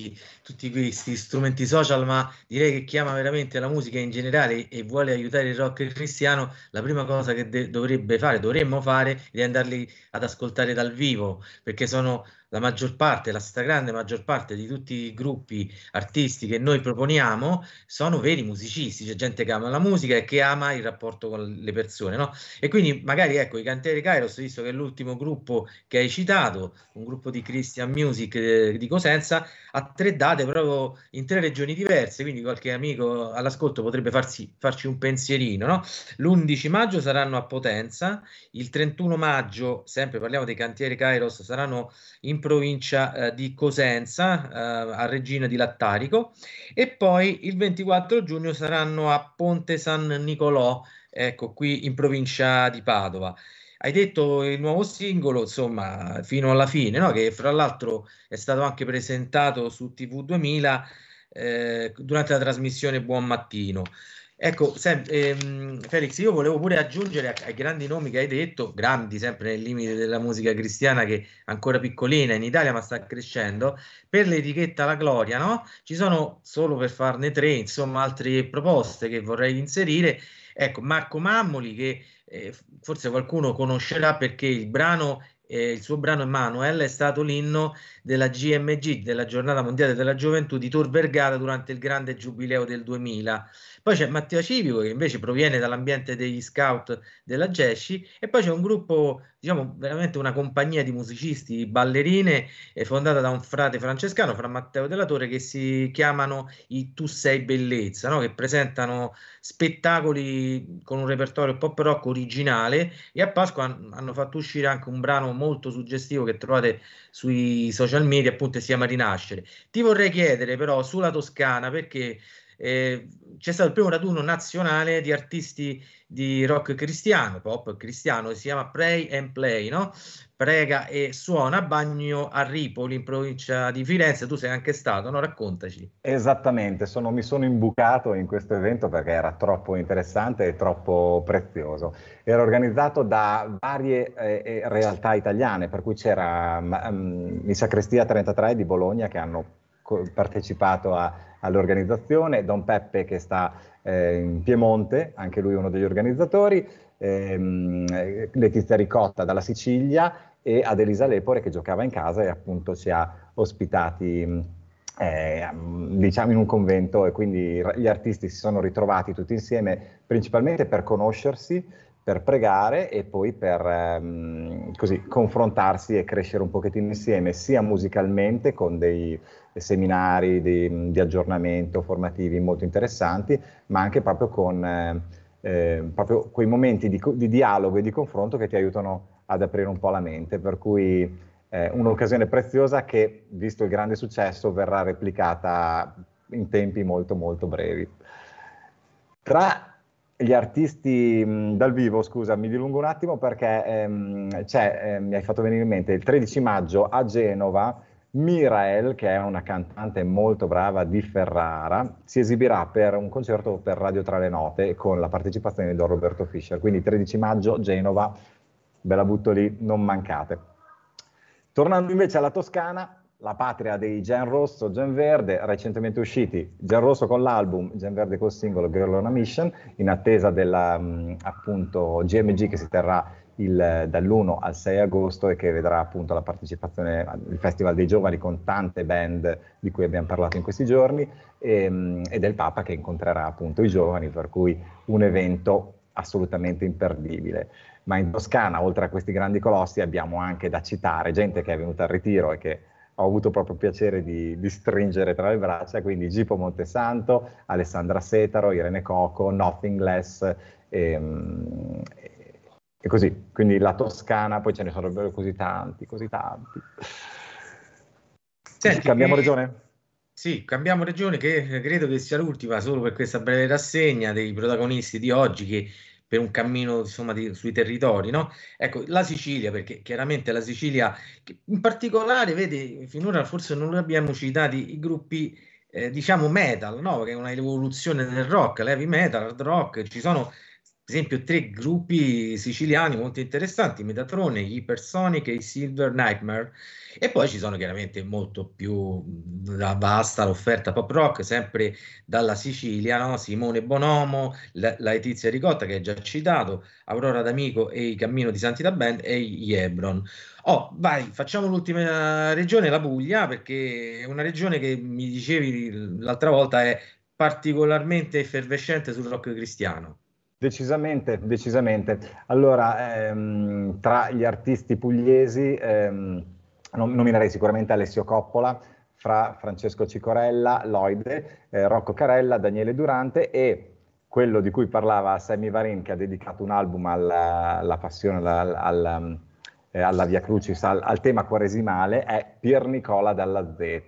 tutti questi strumenti social, ma direi che chi ama veramente la musica in generale e vuole aiutare il rock cristiano, la prima cosa che de- dovrebbe fare, dovremmo fare, è andarli ad ascoltare dal vivo, perché sono la maggior parte, la stragrande maggior parte di tutti i gruppi artisti che noi proponiamo sono veri musicisti, c'è gente che ama la musica e che ama il rapporto con le persone, no? E quindi magari ecco i Cantieri Kairos, visto che è l'ultimo gruppo che hai citato, un gruppo di Christian Music eh, di Cosenza, ha tre date proprio in tre regioni diverse, quindi qualche amico all'ascolto potrebbe farsi, farci un pensierino, no? L'11 maggio saranno a Potenza, il 31 maggio, sempre parliamo dei Cantieri Kairos, saranno in provincia eh, di Cosenza, eh, a Regina di Lattarico, e poi il 24 giugno saranno a Ponte San Nicolò, ecco qui in provincia di Padova. Hai detto il nuovo singolo, insomma, fino alla fine, no? Che fra l'altro è stato anche presentato su TV 2000 eh, durante la trasmissione Buon Mattino. Ecco, sem- ehm, Felix, io volevo pure aggiungere ai grandi nomi che hai detto, grandi sempre nel limite della musica cristiana che è ancora piccolina in Italia ma sta crescendo, per l'etichetta La Gloria, no? Ci sono, solo per farne tre, insomma, altre proposte che vorrei inserire. Ecco, Marco Mammoli che eh, forse qualcuno conoscerà perché il brano, eh, il suo brano Emanuel è stato l'inno della GMG, della Giornata Mondiale della Gioventù di Tor Vergata durante il grande giubileo del 2000. Poi c'è Matteo Civico che invece proviene dall'ambiente degli scout della Gesci e poi c'è un gruppo, diciamo veramente una compagnia di musicisti, ballerine, eh, fondata da un frate francescano, Fra Matteo della Torre, che si chiamano i Tu sei bellezza, no? Che presentano spettacoli con un repertorio pop rock originale e a Pasqua han- hanno fatto uscire anche un brano molto suggestivo che trovate sui social media, appunto, si chiama Rinascere. Ti vorrei chiedere però sulla Toscana perché eh, c'è stato il primo raduno nazionale di artisti di rock cristiano, pop cristiano, si chiama Pray and Play, no? Prega e suona a Bagno a Ripoli, in provincia di Firenze. Tu sei anche stato, no? Raccontaci. Esattamente, sono- mi sono imbucato in questo evento perché era troppo interessante e troppo prezioso. Era organizzato da varie eh, eh, realtà italiane, per cui c'era ma- mm, i Sacrestia 33 di Bologna che hanno partecipato a- all'organizzazione, Don Peppe che sta eh, in Piemonte, anche lui uno degli organizzatori, ehm, eh, Letizia Ricotta dalla Sicilia. E Adelisa Lepore che giocava in casa e appunto ci ha ospitati eh, diciamo in un convento. E quindi gli artisti si sono ritrovati tutti insieme principalmente per conoscersi, per pregare e poi per ehm, così confrontarsi e crescere un pochettino insieme, sia musicalmente con dei seminari di, di aggiornamento formativi molto interessanti, ma anche proprio con eh, eh, proprio quei momenti di, di dialogo e di confronto che ti aiutano ad aprire un po' la mente, per cui eh, un'occasione preziosa che, visto il grande successo, verrà replicata in tempi molto molto brevi. Tra gli artisti dal vivo, scusa, mi dilungo un attimo perché ehm, c'è, eh, mi hai fatto venire in mente, il 13 maggio a Genova, Mirael, che è una cantante molto brava di Ferrara, si esibirà per un concerto per Radio Tra le Note con la partecipazione di Don Roberto Fischer. Quindi 13 maggio, Genova, ve la butto lì, non mancate. Tornando invece alla Toscana, la patria dei Gen Rosso, Gen Verde, recentemente usciti Gen Rosso con l'album, Gen Verde col singolo Girl on a Mission, in attesa della mh, appunto GMG che si terrà il- dall'1 al 6 agosto e che vedrà appunto la partecipazione al Festival dei Giovani con tante band di cui abbiamo parlato in questi giorni e, mh, e del Papa che incontrerà appunto i giovani, per cui un evento assolutamente imperdibile. Ma in Toscana, oltre a questi grandi colossi, abbiamo anche da citare gente che è venuta al ritiro e che ho avuto proprio piacere di, di stringere tra le braccia, quindi Gipo Montesanto, Alessandra Setaro, Irene Coco, Nothing Less ehm, e, e così. Quindi la Toscana, poi ce ne sarebbero così tanti, così tanti. Senti, Cambiamo eh, regione? Sì, cambiamo regione che credo che sia l'ultima solo per questa breve rassegna dei protagonisti di oggi che per un cammino insomma di- sui territori, no? Ecco, la Sicilia, perché chiaramente la Sicilia, che in particolare, vedi, finora forse non abbiamo citati i gruppi, eh, diciamo metal, no? Che è una evoluzione del rock, l'heavy metal, hard rock, ci sono per esempio tre gruppi siciliani molto interessanti, Metatrone, gli Hypersonic e Silver Nightmare, e poi ci sono chiaramente molto più vasta l'offerta pop rock, sempre dalla Sicilia, no? Simone Bonomo, la, Letizia Ricotta che hai già citato, Aurora D'Amico e i Cammino di Santità Band e gli Hebron. Oh, vai, facciamo l'ultima regione, la Puglia, perché è una regione che mi dicevi l'altra volta è particolarmente effervescente sul rock cristiano. Decisamente, decisamente. Allora, ehm, tra gli artisti pugliesi ehm, nom- nominerei sicuramente Alessio Coppola, fra Francesco Cicorella, Loide, eh, Rocco Carella, Daniele Durante e quello di cui parlava Sammy Varin, che ha dedicato un album alla, alla passione, alla, alla, eh, alla Via Crucis, al, al tema quaresimale, è Pier Nicola Dalla Z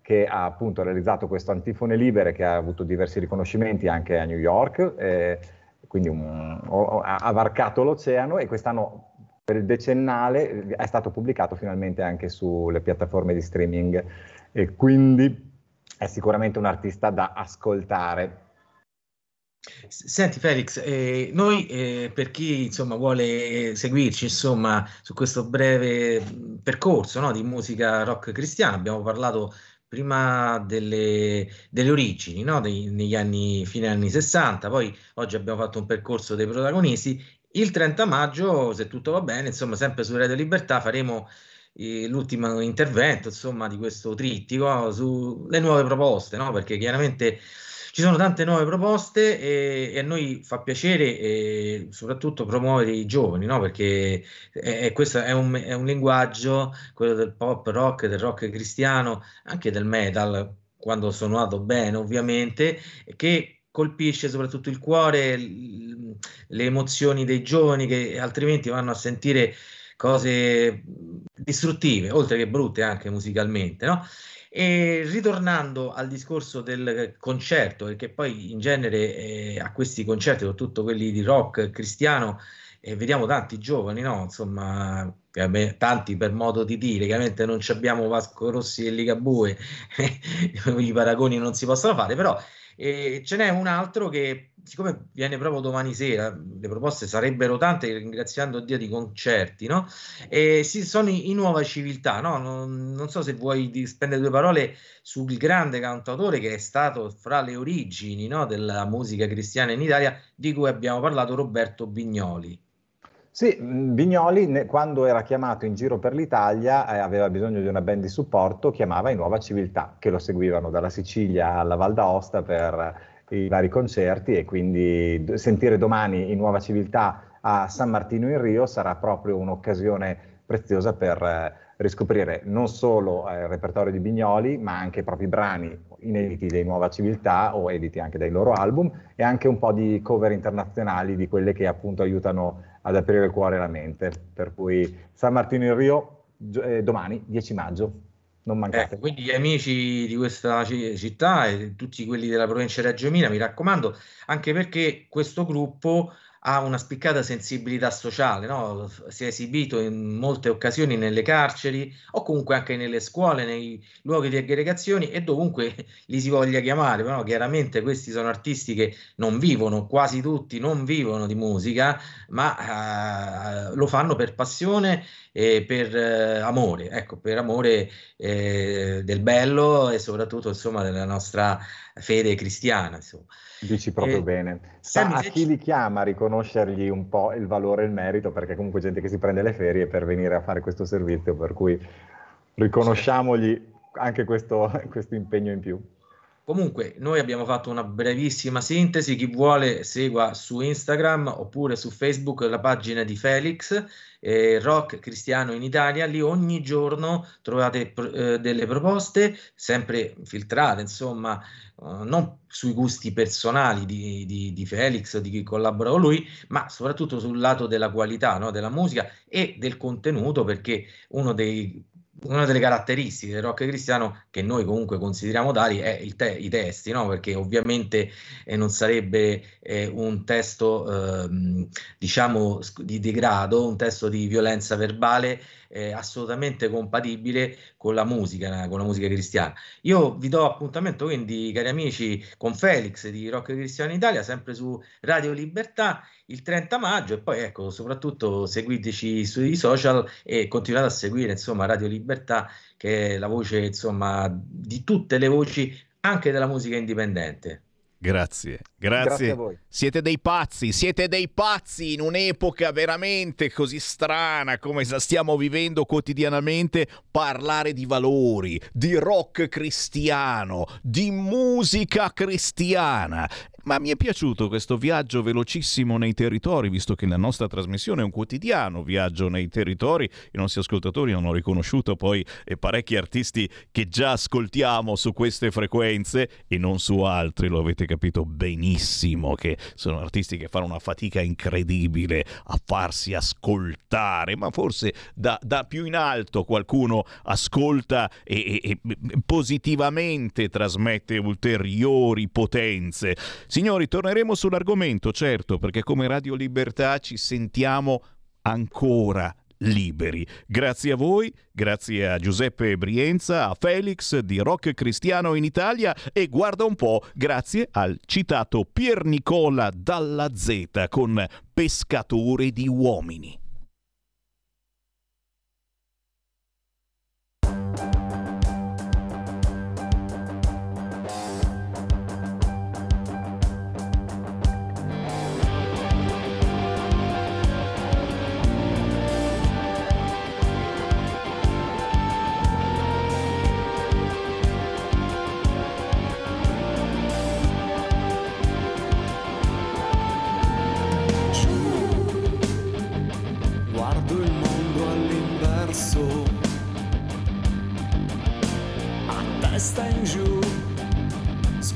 che ha appunto realizzato questo antifone libere che ha avuto diversi riconoscimenti anche a New York, eh, quindi un- o- ha varcato l'oceano e quest'anno per il decennale è stato pubblicato finalmente anche sulle piattaforme di streaming e quindi è sicuramente un artista da ascoltare. Senti Felix, eh, noi eh, per chi insomma vuole seguirci insomma su questo breve percorso no, di musica rock cristiana, abbiamo parlato prima delle, delle origini, no, dei- negli anni, fine anni 60, poi oggi abbiamo fatto un percorso dei protagonisti. Il 30 maggio, se tutto va bene, insomma, sempre su Radio Libertà faremo eh, l'ultimo intervento, insomma, di questo trittico sulle nuove proposte, no? Perché chiaramente ci sono tante nuove proposte e, e a noi fa piacere soprattutto promuovere i giovani, no? Perché è- è- questo è un, è un linguaggio, quello del pop rock, del rock cristiano, anche del metal, quando suonato bene, ovviamente, che colpisce soprattutto il cuore, le emozioni dei giovani che altrimenti vanno a sentire cose distruttive, oltre che brutte anche musicalmente, no? E ritornando al discorso del concerto, perché poi in genere eh, a questi concerti, soprattutto quelli di rock cristiano, eh, vediamo tanti giovani, no? Insomma, tanti per modo di dire, chiaramente non abbiamo Vasco Rossi e Ligabue, i paragoni non si possono fare, però eh, ce n'è un altro che, siccome viene proprio domani sera, le proposte sarebbero tante, ringraziando Dio di concerti, no? E si, sono i, i Nuova Civiltà, no? Non, non so se vuoi spendere due parole sul grande cantautore che è stato fra le origini, no, della musica cristiana in Italia, di cui abbiamo parlato, Roberto Bignoli. Sì, Vignoli quando era chiamato in giro per l'Italia e aveva bisogno di una band di supporto, chiamava i Nuova Civiltà, che lo seguivano dalla Sicilia alla Val d'Aosta per i vari concerti e quindi sentire domani i Nuova Civiltà a San Martino in Rio sarà proprio un'occasione preziosa per eh, riscoprire non solo eh, il repertorio di Bignoli, ma anche i brani inediti dei Nuova Civiltà o editi anche dai loro album e anche un po' di cover internazionali di quelle che appunto aiutano ad aprire il cuore e la mente. Per cui San Martino in Rio eh, domani, 10 maggio. non mancate. Ecco, quindi gli amici di questa ci- città e tutti quelli della provincia di Reggio Emilia, mi raccomando, anche perché questo gruppo ha una spiccata sensibilità sociale, no? Si è esibito in molte occasioni nelle carceri o comunque anche nelle scuole, nei luoghi di aggregazioni e dovunque li si voglia chiamare, però chiaramente questi sono artisti che non vivono, quasi tutti non vivono di musica, ma eh, lo fanno per passione e per eh, amore, ecco, per amore eh, del bello e soprattutto insomma della nostra fede cristiana. Insomma. Dici proprio E- bene. Sta Sammy, a chi li chiama riconoscergli un po' il valore e il merito, perché comunque gente che si prende le ferie per venire a fare questo servizio, per cui riconosciamogli anche questo, questo impegno in più. Comunque, noi abbiamo fatto una brevissima sintesi. Chi vuole segua su Instagram oppure su Facebook la pagina di Felix, eh, Rock Cristiano in Italia. Lì ogni giorno trovate eh, delle proposte, sempre filtrate, insomma, eh, non sui gusti personali di, di- di Felix di chi collabora con lui, ma soprattutto sul lato della qualità, no, della musica e del contenuto, perché uno dei una delle caratteristiche del rock cristiano che noi comunque consideriamo tali è te- i testi, no? Perché ovviamente eh, non sarebbe eh, un testo, ehm, diciamo, di degrado, un testo di violenza verbale eh, assolutamente compatibile con la musica, con la musica cristiana. Io vi do appuntamento quindi, cari amici, con Felix di Rock Cristiano Italia, sempre su Radio Libertà il 30 maggio e poi ecco, soprattutto seguiteci sui social e continuate a seguire insomma Radio Libertà che è la voce insomma di tutte le voci anche della musica indipendente. Grazie, Grazie grazie. a voi. Siete dei pazzi, siete dei pazzi in un'epoca veramente così strana come la stiamo vivendo quotidianamente. Parlare di valori, di rock cristiano, di musica cristiana. Ma mi è piaciuto questo viaggio velocissimo nei territori, visto che la nostra trasmissione è un quotidiano viaggio nei territori. I nostri ascoltatori hanno riconosciuto poi eh, parecchi artisti che già ascoltiamo su queste frequenze e non su altri, lo avete capito benissimo, che sono artisti che fanno una fatica incredibile a farsi ascoltare, ma forse da, da più in alto qualcuno ascolta e, e- e positivamente trasmette ulteriori potenze. Signori, torneremo sull'argomento, certo, perché come Radio Libertà ci sentiamo ancora liberi. Grazie a voi, grazie a Giuseppe Brienza, a Felix di Rock Cristiano in Italia e guarda un po', grazie al citato Pier Nicola Dalla Z con Pescatore di uomini.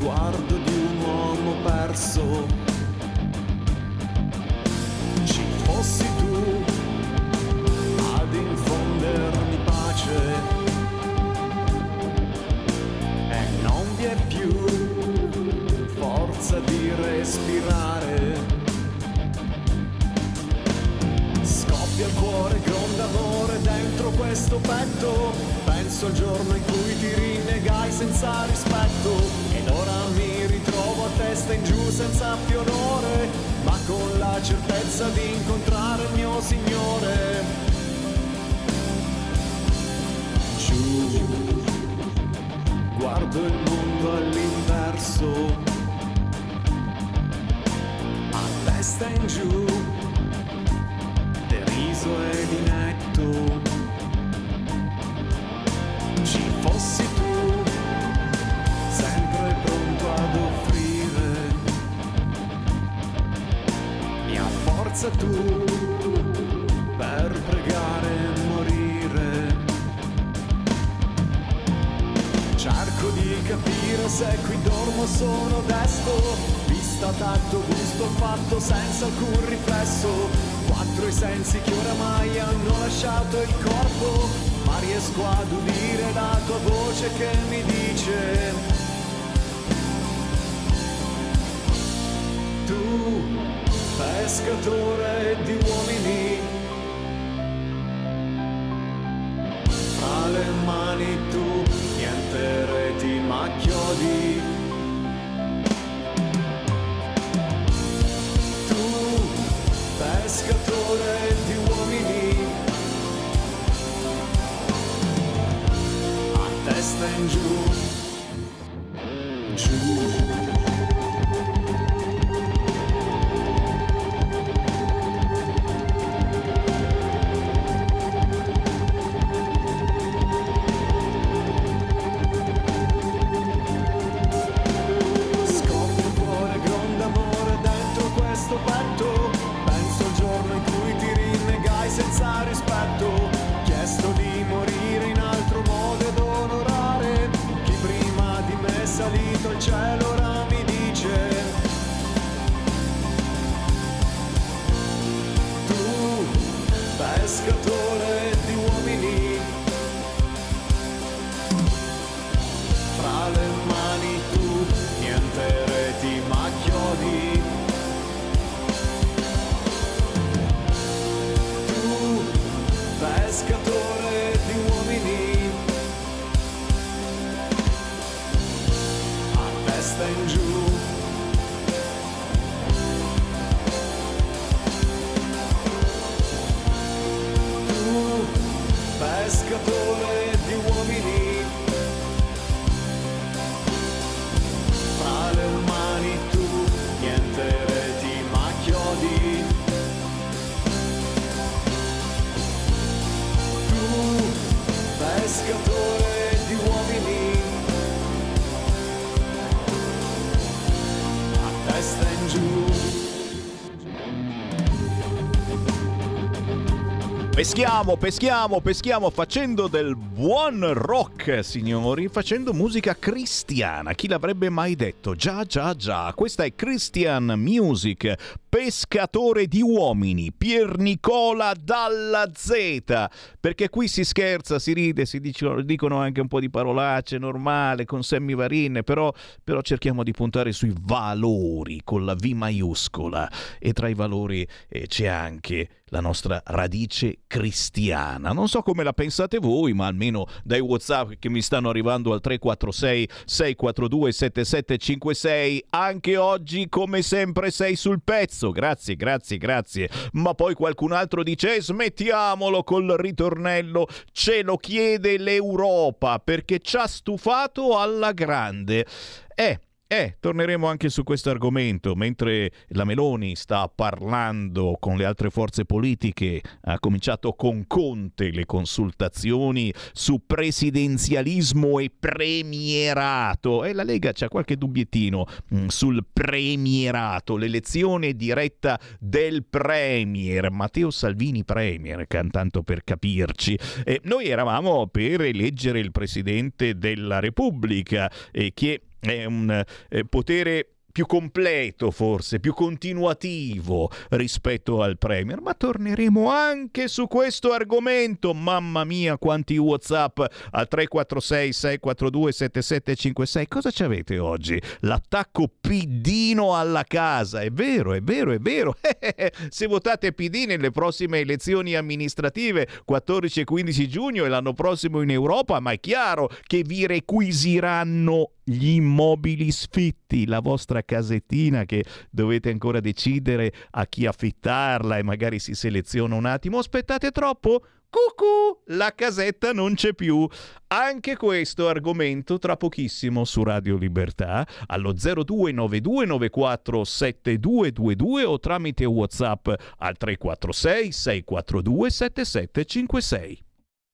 Sguardo di un uomo perso. Ci fossi tu ad infondermi pace e non vi è più forza di respirare. Scoppia il cuore, gronda amore dentro questo petto. Penso al giorno in cui ti rinnegai senza rispetto. Ed ora mi ritrovo a testa in giù senza più onore, ma con la certezza di incontrare il mio Signore. Giù, guardo il mondo all'inverso. A testa in giù deriso ed inetto. Forza tu per pregare e morire. Cerco di capire se qui dormo sono desto, vista, tatto, gusto, fatto senza alcun riflesso. Quattro i sensi che oramai hanno lasciato il corpo, ma riesco ad udire la tua voce che mi dice tu pescatore di uomini. Fra le mani tu niente reti ma chiodi. Tu pescatore di uomini. A testa in giù. Giù pescatore Peschiamo, peschiamo, peschiamo facendo del buon rock, signori, facendo musica cristiana. Chi l'avrebbe mai detto? Già, già, già. Questa è Christian Music, pescatore di uomini, Pier Nicola Dalla Z. Perché qui si scherza, si ride, si dicono, dicono anche un po' di parolacce, normale, con semivarine, però, però cerchiamo di puntare sui valori con la V maiuscola. E tra i valori eh, c'è anche la nostra radice cristiana. Non so come la pensate voi, ma almeno dai WhatsApp che mi stanno arrivando al 346 642 7756, anche oggi come sempre sei sul pezzo. Grazie, grazie, grazie. Ma poi qualcun altro dice "Eh, smettiamolo col ritornello, ce lo chiede l'Europa perché ci ha stufato alla grande. Eh, eh, torneremo anche su questo argomento. Mentre la Meloni sta parlando con le altre forze politiche, ha cominciato con Conte le consultazioni su presidenzialismo e premierato. E la Lega c'ha qualche dubbiettino mm, sul premierato, l'elezione diretta del premier, Matteo Salvini premier, tanto per capirci. Eh, noi eravamo per eleggere il presidente della Repubblica, eh, che è un eh, potere più completo forse, più continuativo rispetto al Premier, ma torneremo anche su questo argomento. Mamma mia, quanti WhatsApp al 346 642 7756. Cosa ci avete oggi? L'attacco pidino alla casa. È vero, è vero, è vero. Se votate PD nelle prossime elezioni amministrative 14 e 15 giugno e l'anno prossimo in Europa, ma è chiaro che vi requisiranno gli immobili sfitti, la vostra casettina che dovete ancora decidere a chi affittarla e magari si seleziona un attimo. Aspettate troppo? Cucù, la casetta non c'è più. Anche questo argomento tra pochissimo su Radio Libertà allo 0292947222 o tramite WhatsApp al 346 642 7756.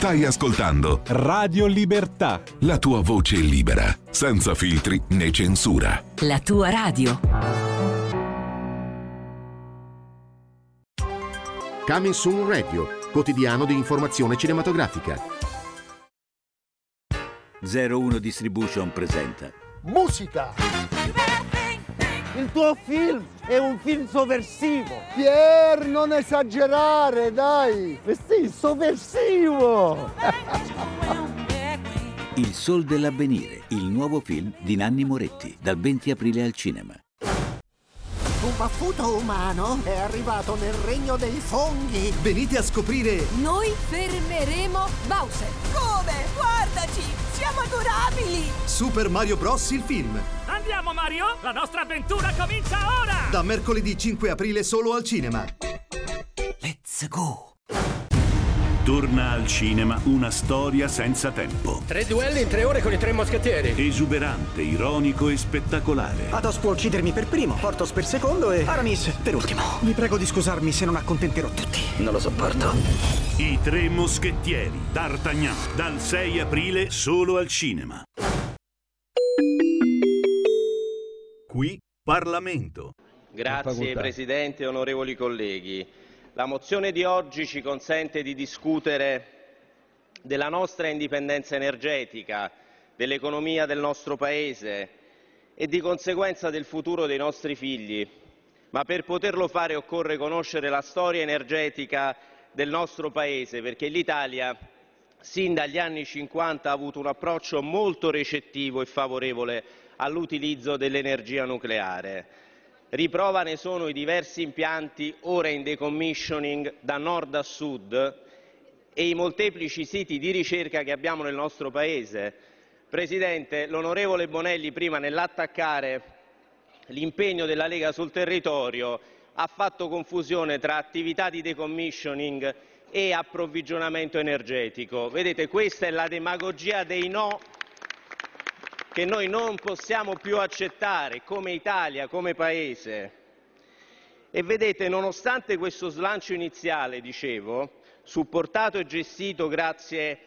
Stai ascoltando Radio Libertà. la tua voce libera, senza filtri né censura. La tua radio. Coming Soon Radio, quotidiano di informazione cinematografica. 01 Distribution presenta Musica! Il tuo film è un film sovversivo! Pier, non esagerare, dai! Sì, sovversivo! Il Sol dell'Avvenire, il nuovo film di Nanni Moretti, dal 20 aprile al cinema. Un baffuto umano è arrivato nel regno dei funghi! Venite a scoprire Noi fermeremo Bowser. Come? Guardaci! Siamo adorabili! Super Mario Bros. il film. Andiamo Mario, la nostra avventura comincia ora! Da mercoledì 5 aprile solo al cinema. Let's go! Torna al cinema una storia senza tempo. Tre duelli in tre ore con i tre moschettieri. Esuberante, ironico e spettacolare. Athos può uccidermi per primo, Portos per secondo e Aramis per ultimo. Vi prego di scusarmi se non accontenterò tutti. Non lo sopporto. I tre moschettieri, D'Artagnan, dal 6 aprile solo al cinema. Qui Parlamento. Grazie Presidente, onorevoli colleghi. La mozione di oggi ci consente di discutere della nostra indipendenza energetica, dell'economia del nostro Paese e di conseguenza del futuro dei nostri figli. Ma per poterlo fare occorre conoscere la storia energetica del nostro Paese, perché l'Italia sin dagli anni 50 ha avuto un approccio molto recettivo e favorevole all'utilizzo dell'energia nucleare. Riprova ne sono i diversi impianti ora in decommissioning da nord a sud e i molteplici siti di ricerca che abbiamo nel nostro Paese. Presidente, l'onorevole Bonelli prima nell'attaccare l'impegno della Lega sul territorio ha fatto confusione tra attività di decommissioning e approvvigionamento energetico. Vedete, questa è la demagogia dei no che noi non possiamo più accettare come Italia, come Paese. E vedete, nonostante questo slancio iniziale, dicevo, supportato e gestito grazie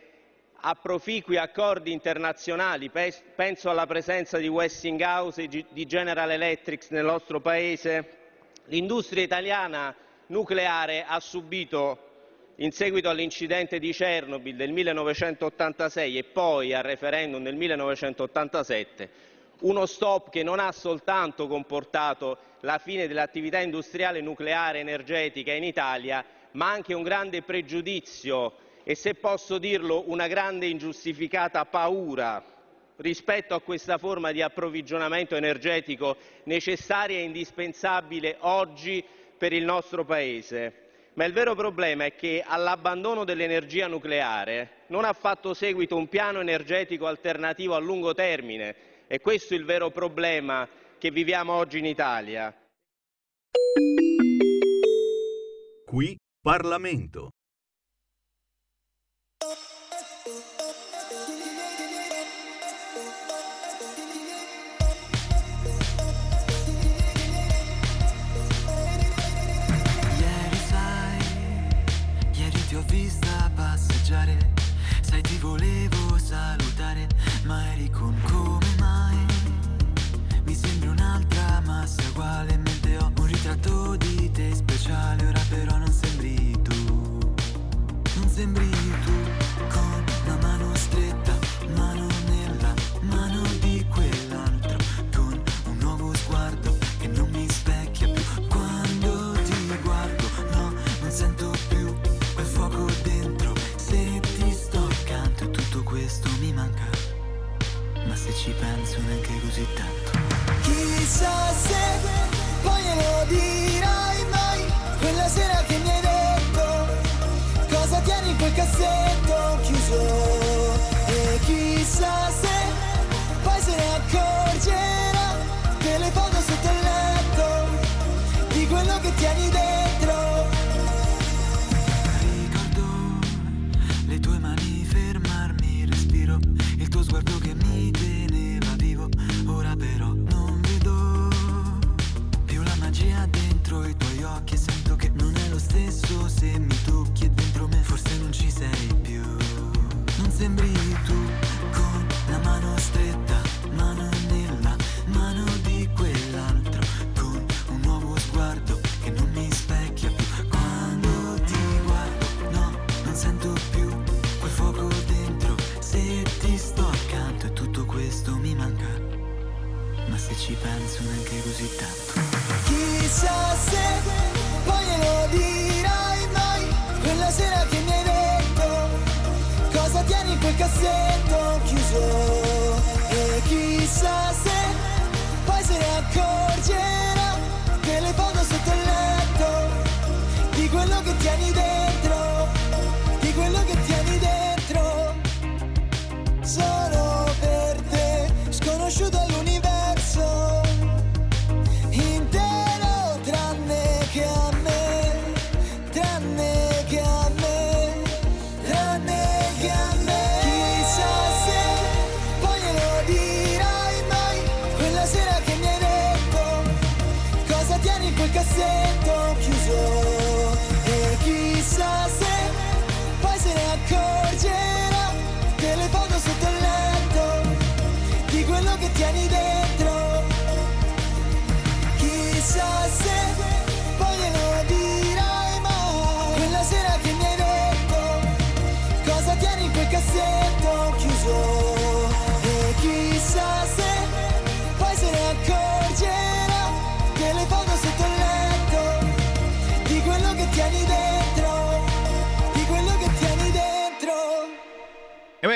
a proficui accordi internazionali, pe- penso alla presenza di Westinghouse e di General Electric nel nostro Paese, l'industria italiana nucleare ha subito in seguito all'incidente di Chernobyl del 1986 e poi al referendum del 1987, uno stop che non ha soltanto comportato la fine dell'attività industriale nucleare energetica in Italia, ma anche un grande pregiudizio e, se posso dirlo, una grande ingiustificata paura rispetto a questa forma di approvvigionamento energetico necessaria e indispensabile oggi per il nostro Paese. Ma il vero problema è che all'abbandono dell'energia nucleare non ha fatto seguito un piano energetico alternativo a lungo termine e questo è il vero problema che viviamo oggi in Italia. Qui Parlamento. Vista passeggiare, sai ti volevo salutare, ma eri con come mai? Mi sembri un'altra ma sei uguale, mentre ho un ritratto di te speciale, ci penso neanche così tanto. Chissà se poi glielo dirai mai Quella sera che mi hai detto Cosa tieni in quel cassetto chiuso E chissà se se mi tocchi e dentro me forse non ci sei più. Non sembri tu con la mano stretta, mano nella mano di quell'altro, con un nuovo sguardo che non mi specchia più. Quando ti guardo, no, non sento più quel fuoco dentro. Se ti sto accanto e tutto questo mi manca, ma se ci penso neanche così tanto. Chissà se poi lo dico. Quel cassetto chiuso. E chissà se poi se ne accorgerà che le foto sotto il letto di quello che tieni dentro,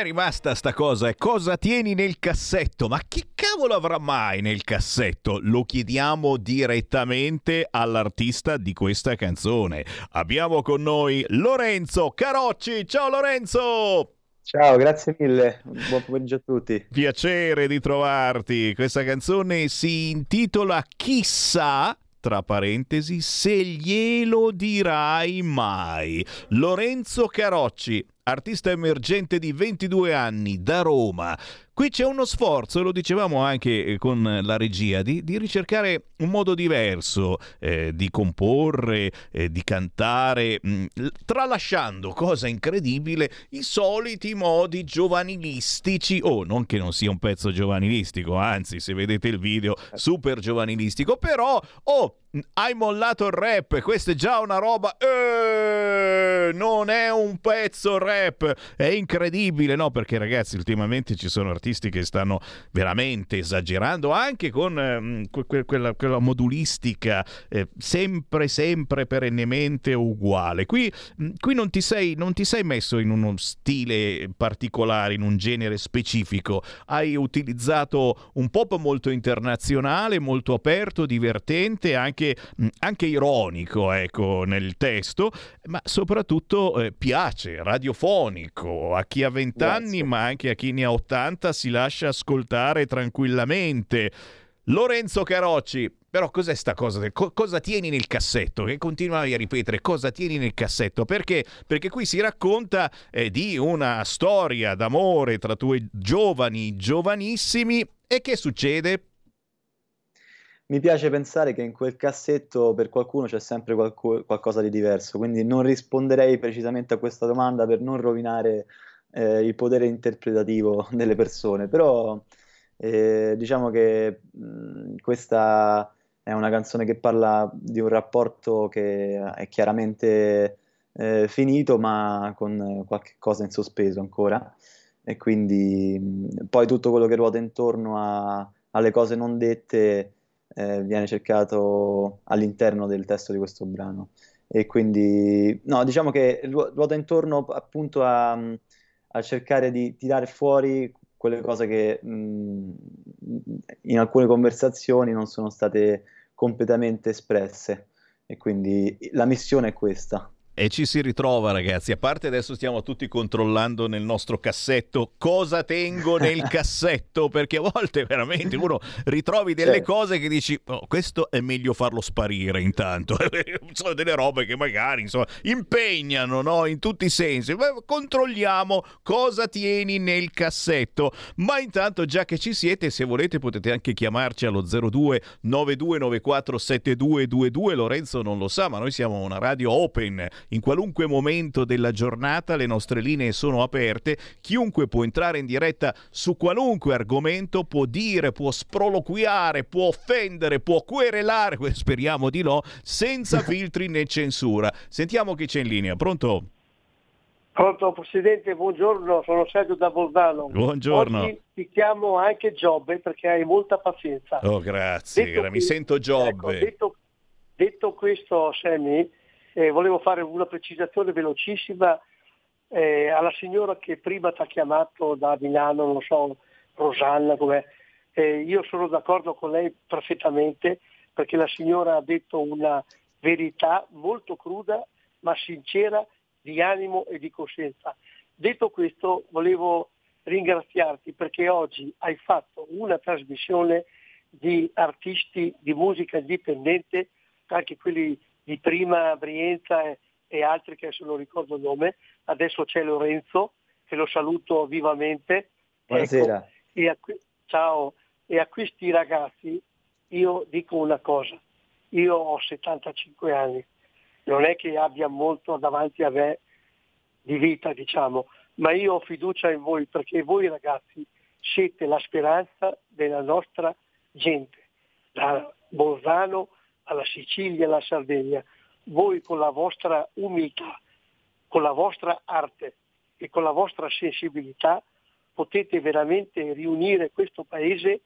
rimasta sta cosa, è cosa tieni nel cassetto? Ma che cavolo avrà mai nel cassetto? Lo chiediamo direttamente all'artista di questa canzone. Abbiamo con noi Lorenzo Carocci. Ciao Lorenzo! Ciao, grazie mille. Buon pomeriggio a tutti. Piacere di trovarti. Questa canzone si intitola Chissà tra parentesi, se glielo dirai mai. Lorenzo Carocci, artista emergente di 22 anni da Roma. Qui c'è uno sforzo, lo dicevamo anche eh, con la regia, di, di ricercare un modo diverso eh, di comporre, eh, di cantare, mh, tralasciando, cosa incredibile, i soliti modi giovanilistici. Oh, non che non sia un pezzo giovanilistico, anzi, se vedete il video, super giovanilistico, però, oh, hai mollato il rap, questa è già una roba... Eh, non è un pezzo rap, è incredibile, no? Perché ragazzi, ultimamente ci sono artisti che stanno veramente esagerando, anche con eh, que- quella, quella, modulistica eh, sempre, sempre, perennemente uguale. Qui, qui non, ti sei, non ti sei messo in uno stile particolare, in un genere specifico, hai utilizzato un pop molto internazionale, molto aperto, divertente, anche, anche ironico, ecco, nel testo, ma soprattutto eh, piace, radiofonico, a chi ha 20 anni, ma anche a chi ne ha 80 si lascia ascoltare tranquillamente. Lorenzo Carocci, però cos'è sta cosa? Del, co- cosa tieni nel cassetto? Che continuavi a ripetere, cosa tieni nel cassetto? Perché? Perché qui si racconta eh, di una storia d'amore tra due giovani, giovanissimi, e che succede? Mi piace pensare che in quel cassetto per qualcuno c'è sempre qualco- qualcosa di diverso, quindi non risponderei precisamente a questa domanda per non rovinare eh, il potere interpretativo delle persone, però eh, diciamo che mh, questa è una canzone che parla di un rapporto che è chiaramente eh, finito, ma con qualche cosa in sospeso ancora, e quindi mh, poi tutto quello che ruota intorno a, alle cose non dette eh, viene cercato all'interno del testo di questo brano. E quindi, no, diciamo che ruota intorno appunto a, a cercare di tirare fuori quelle cose che mh, in alcune conversazioni non sono state completamente espresse. E quindi la missione è questa. E ci si ritrova, ragazzi. A parte adesso stiamo tutti controllando nel nostro cassetto cosa tengo nel cassetto, perché a volte veramente uno ritrovi delle certo. cose che dici, oh, questo è meglio farlo sparire intanto. Sono delle robe che magari insomma, impegnano no? in tutti i sensi. Beh, controlliamo cosa tieni nel cassetto. Ma intanto, già che ci siete, se volete potete anche chiamarci allo 02 9294 7222. Lorenzo non lo sa, ma noi siamo una radio open in qualunque momento della giornata le nostre linee sono aperte, chiunque può entrare in diretta su qualunque argomento, può dire, può sproloquiare, può offendere, può querelare, speriamo di no, senza filtri né censura. Sentiamo chi c'è in linea, pronto? Pronto Presidente, buongiorno, sono Sergio da Bolzano. Buongiorno. Oggi ti chiamo anche Giobbe perché hai molta pazienza. Oh grazie, detto mi qui, sento Giobbe. Ecco, detto, detto questo Sammy, eh, volevo fare una precisazione velocissima eh, alla signora che prima ti ha chiamato da Milano, non so, Rosanna, com'è, eh, io sono d'accordo con lei perfettamente perché la signora ha detto una verità molto cruda ma sincera di animo e di coscienza. Detto questo volevo ringraziarti perché oggi hai fatto una trasmissione di artisti di musica indipendente, anche quelli di prima Brienza e, e altri che adesso non ricordo il nome, adesso c'è Lorenzo che lo saluto vivamente. Buonasera. Ecco, e a, ciao, e a questi ragazzi io dico una cosa, io ho 75 anni, non è che abbia molto davanti a me di vita, diciamo, ma io ho fiducia in voi perché voi ragazzi siete la speranza della nostra gente, da Bolzano alla Sicilia alla Sardegna. Voi con la vostra umiltà, con la vostra arte e con la vostra sensibilità potete veramente riunire questo paese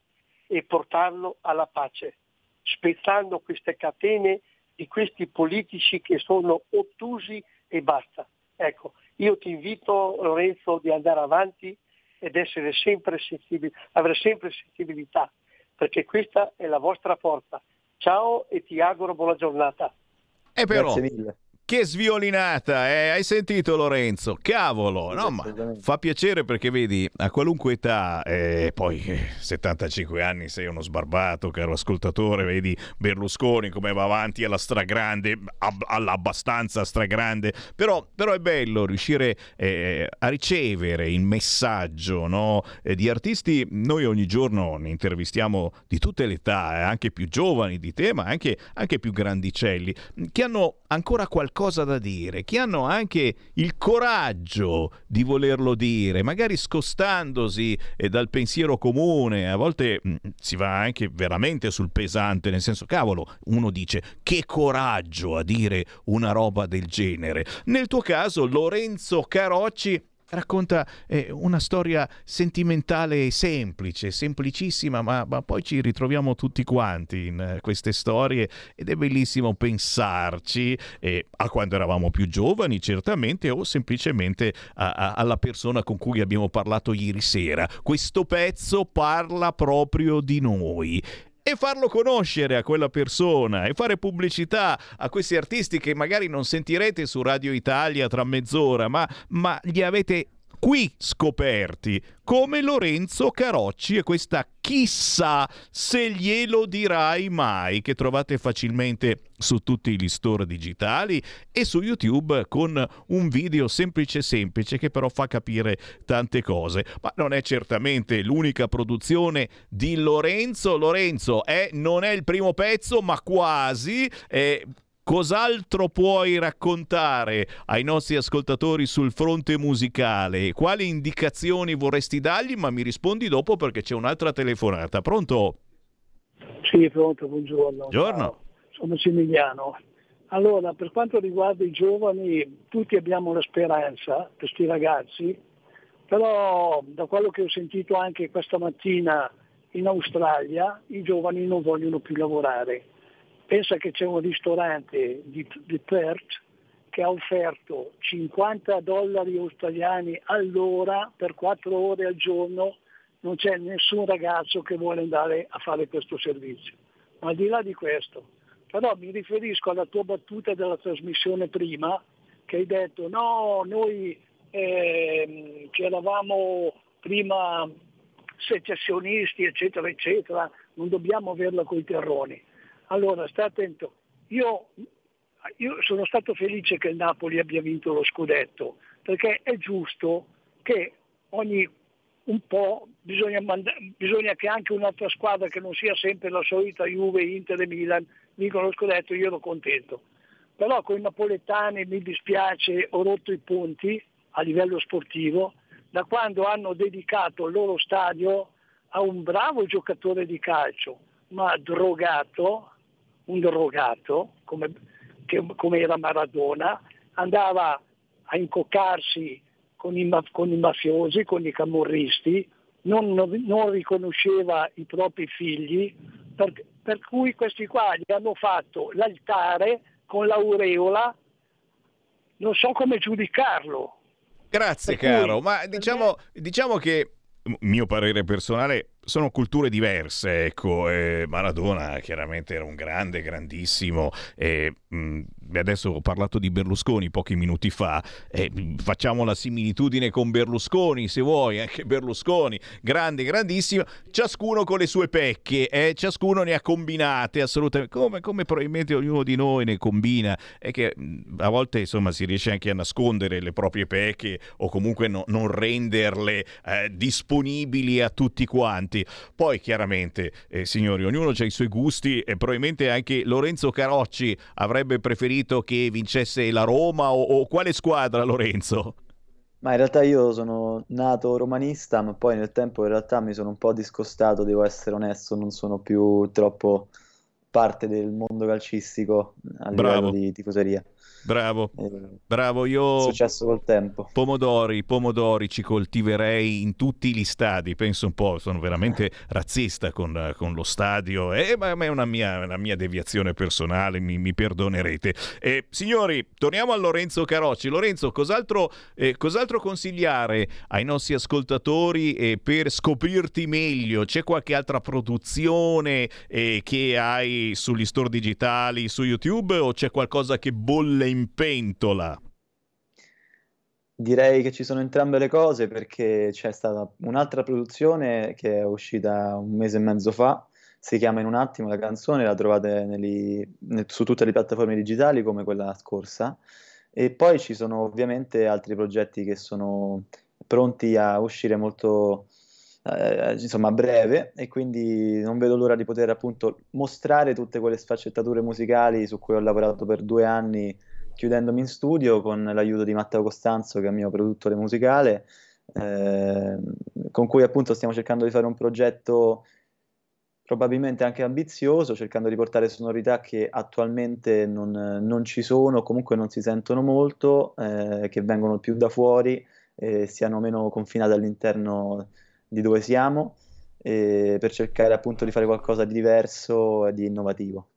e portarlo alla pace, spezzando queste catene di questi politici che sono ottusi e basta. Ecco, io ti invito Lorenzo di andare avanti ed essere sempre sensibile, avere sempre sensibilità, perché questa è la vostra forza. Ciao e ti auguro buona giornata. E però, Grazie mille. Che sviolinata, eh? hai sentito Lorenzo? Cavolo, no, ma fa piacere perché vedi, a qualunque età, eh, poi eh, 75 anni sei uno sbarbato, caro ascoltatore, vedi Berlusconi come va avanti alla stragrande, ab- all'abbastanza stragrande, però, però è bello riuscire eh, a ricevere il messaggio no, eh, di artisti, noi ogni giorno ne intervistiamo di tutte le età, eh, anche più giovani di te, ma anche, anche più grandicelli, che hanno ancora qualcosa da dire, che hanno anche il coraggio di volerlo dire, magari scostandosi eh, dal pensiero comune, a volte mh, si va anche veramente sul pesante, nel senso, cavolo, uno dice che coraggio a dire una roba del genere. Nel tuo caso, Lorenzo Carocci racconta eh, una storia sentimentale semplice, semplicissima, ma, ma, poi ci ritroviamo tutti quanti in eh, queste storie ed è bellissimo pensarci eh, a quando eravamo più giovani, certamente, o semplicemente a, a, alla persona con cui abbiamo parlato ieri sera. Questo pezzo parla proprio di noi e farlo conoscere a quella persona e fare pubblicità a questi artisti che magari non sentirete su Radio Italia tra mezz'ora, ma, ma li avete qui scoperti come Lorenzo Carocci e questa chissà se glielo dirai mai che trovate facilmente su tutti gli store digitali e su YouTube con un video semplice semplice che però fa capire tante cose. Ma non è certamente l'unica produzione di Lorenzo. Lorenzo è, non è il primo pezzo ma quasi è Cos'altro puoi raccontare ai nostri ascoltatori sul fronte musicale? Quali indicazioni vorresti dargli? Ma mi rispondi dopo perché c'è un'altra telefonata. Pronto? Sì, pronto, buongiorno. Buongiorno. Ciao, Sono Massimiliano. Allora, per quanto riguarda i giovani, tutti abbiamo la speranza, questi ragazzi, però da quello che ho sentito anche questa mattina in Australia, i giovani non vogliono più lavorare Pensa che c'è un ristorante di, di Perth che ha offerto 50 dollari australiani all'ora per 4 ore al giorno, non c'è nessun ragazzo che vuole andare a fare questo servizio. Ma al di là di questo, però mi riferisco alla tua battuta della trasmissione prima, che hai detto no, noi eh, che eravamo prima secessionisti, eccetera, eccetera, non dobbiamo averla coi terroni. Allora, sta attento. Io, io sono stato felice che il Napoli abbia vinto lo scudetto, perché è giusto che ogni un po' bisogna, manda- bisogna, che anche un'altra squadra che non sia sempre la solita Juve, Inter e Milan vincano lo scudetto, io ero contento. Però con i napoletani mi dispiace, ho rotto i ponti a livello sportivo, da quando hanno dedicato il loro stadio a un bravo giocatore di calcio, ma drogato, un drogato, come, che, come era Maradona, andava a incoccarsi con i, con i mafiosi, con i camorristi, non, non, riconosceva i propri figli, per, per cui questi qua gli hanno fatto l'altare con l'aureola, non so come giudicarlo, Grazie caro, ma diciamo, diciamo che mio parere personale sono culture diverse, ecco, eh, Maradona chiaramente era un grande, grandissimo, e mh, adesso ho parlato di Berlusconi pochi minuti fa, e mh, facciamo la similitudine con Berlusconi se vuoi, anche Berlusconi, grande, grandissimo, ciascuno con le sue pecche, eh, ciascuno ne ha combinate assolutamente, come, come probabilmente ognuno di noi ne combina, è che mh, a volte insomma si riesce anche a nascondere le proprie pecche o comunque no- non renderle eh, disponibili a tutti quanti. Poi chiaramente, eh, signori, ognuno ha i suoi gusti e probabilmente anche Lorenzo Carocci avrebbe preferito che vincesse la Roma o, o quale squadra Lorenzo? Ma in realtà io sono nato romanista, ma poi nel tempo in realtà mi sono un po' discostato, devo essere onesto, non sono più troppo parte del mondo calcistico a Bravo. livello di tifoseria. Bravo, Eh, bravo, io successo col tempo. pomodori, pomodori ci coltiverei in tutti gli stadi, penso un po', sono veramente razzista con, con lo stadio, eh, ma, ma è una mia, una mia deviazione personale, mi, mi perdonerete. Eh, signori, torniamo a Lorenzo Carocci. Lorenzo, cos'altro, eh, cos'altro consigliare ai nostri ascoltatori eh, per scoprirti meglio? C'è qualche altra produzione eh, che hai sugli store digitali, su YouTube o c'è qualcosa che bolle in pentola? Direi che ci sono entrambe le cose perché c'è stata un'altra produzione che è uscita un mese e mezzo fa, si chiama In un attimo la canzone, la trovate negli- ne- su tutte le piattaforme digitali come quella scorsa. E poi ci sono ovviamente altri progetti che sono pronti a uscire molto eh, insomma a breve. E quindi non vedo l'ora di poter appunto mostrare tutte quelle sfaccettature musicali su cui ho lavorato per due anni chiudendomi in studio con l'aiuto di Matteo Costanzo, che è il mio produttore musicale, eh, con cui appunto stiamo cercando di fare un progetto probabilmente anche ambizioso, cercando di portare sonorità che attualmente non, non ci sono, comunque non si sentono molto, eh, che vengono più da fuori e siano meno confinate all'interno di dove siamo, eh, per cercare appunto di fare qualcosa di diverso e di innovativo.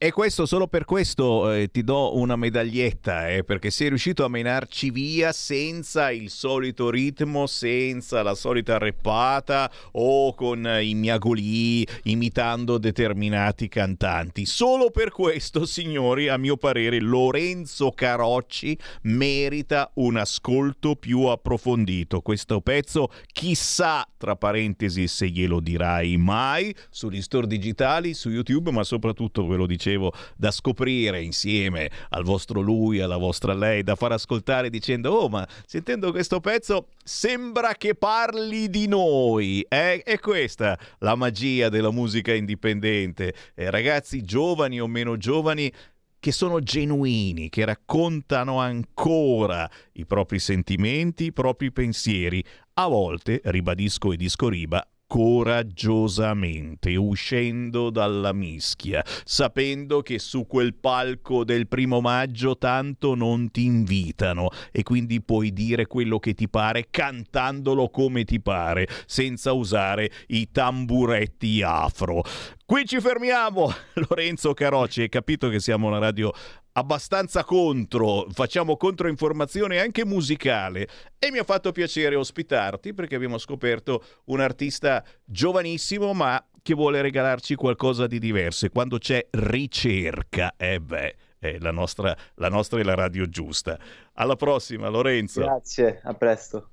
E questo solo per questo eh, ti do una medaglietta, eh, perché sei riuscito a menarci via senza il solito ritmo, senza la solita reppata o con i miagolì imitando determinati cantanti. Solo per questo, signori, a mio parere, Lorenzo Carocci merita un ascolto più approfondito. Questo pezzo, chissà, tra parentesi, se glielo dirai mai, sugli store digitali, su YouTube, ma soprattutto ve lo dicevo da scoprire insieme al vostro lui, alla vostra lei, da far ascoltare dicendo oh ma sentendo questo pezzo sembra che parli di noi. Eh? È questa la magia della musica indipendente. Eh, ragazzi giovani o meno giovani che sono genuini, che raccontano ancora i propri sentimenti, i propri pensieri, a volte, ribadisco e disco riba, coraggiosamente, uscendo dalla mischia, sapendo che su quel palco del primo maggio tanto non ti invitano e quindi puoi dire quello che ti pare cantandolo come ti pare, senza usare i tamburetti afro. Qui ci fermiamo, Lorenzo Carocci, hai capito che siamo una radio abbastanza contro, facciamo controinformazione anche musicale e mi ha fatto piacere ospitarti perché abbiamo scoperto un artista giovanissimo ma che vuole regalarci qualcosa di diverso e quando c'è ricerca, eh beh, eh, la, nostra, la nostra è la radio giusta. Alla prossima Lorenzo. Grazie, a presto.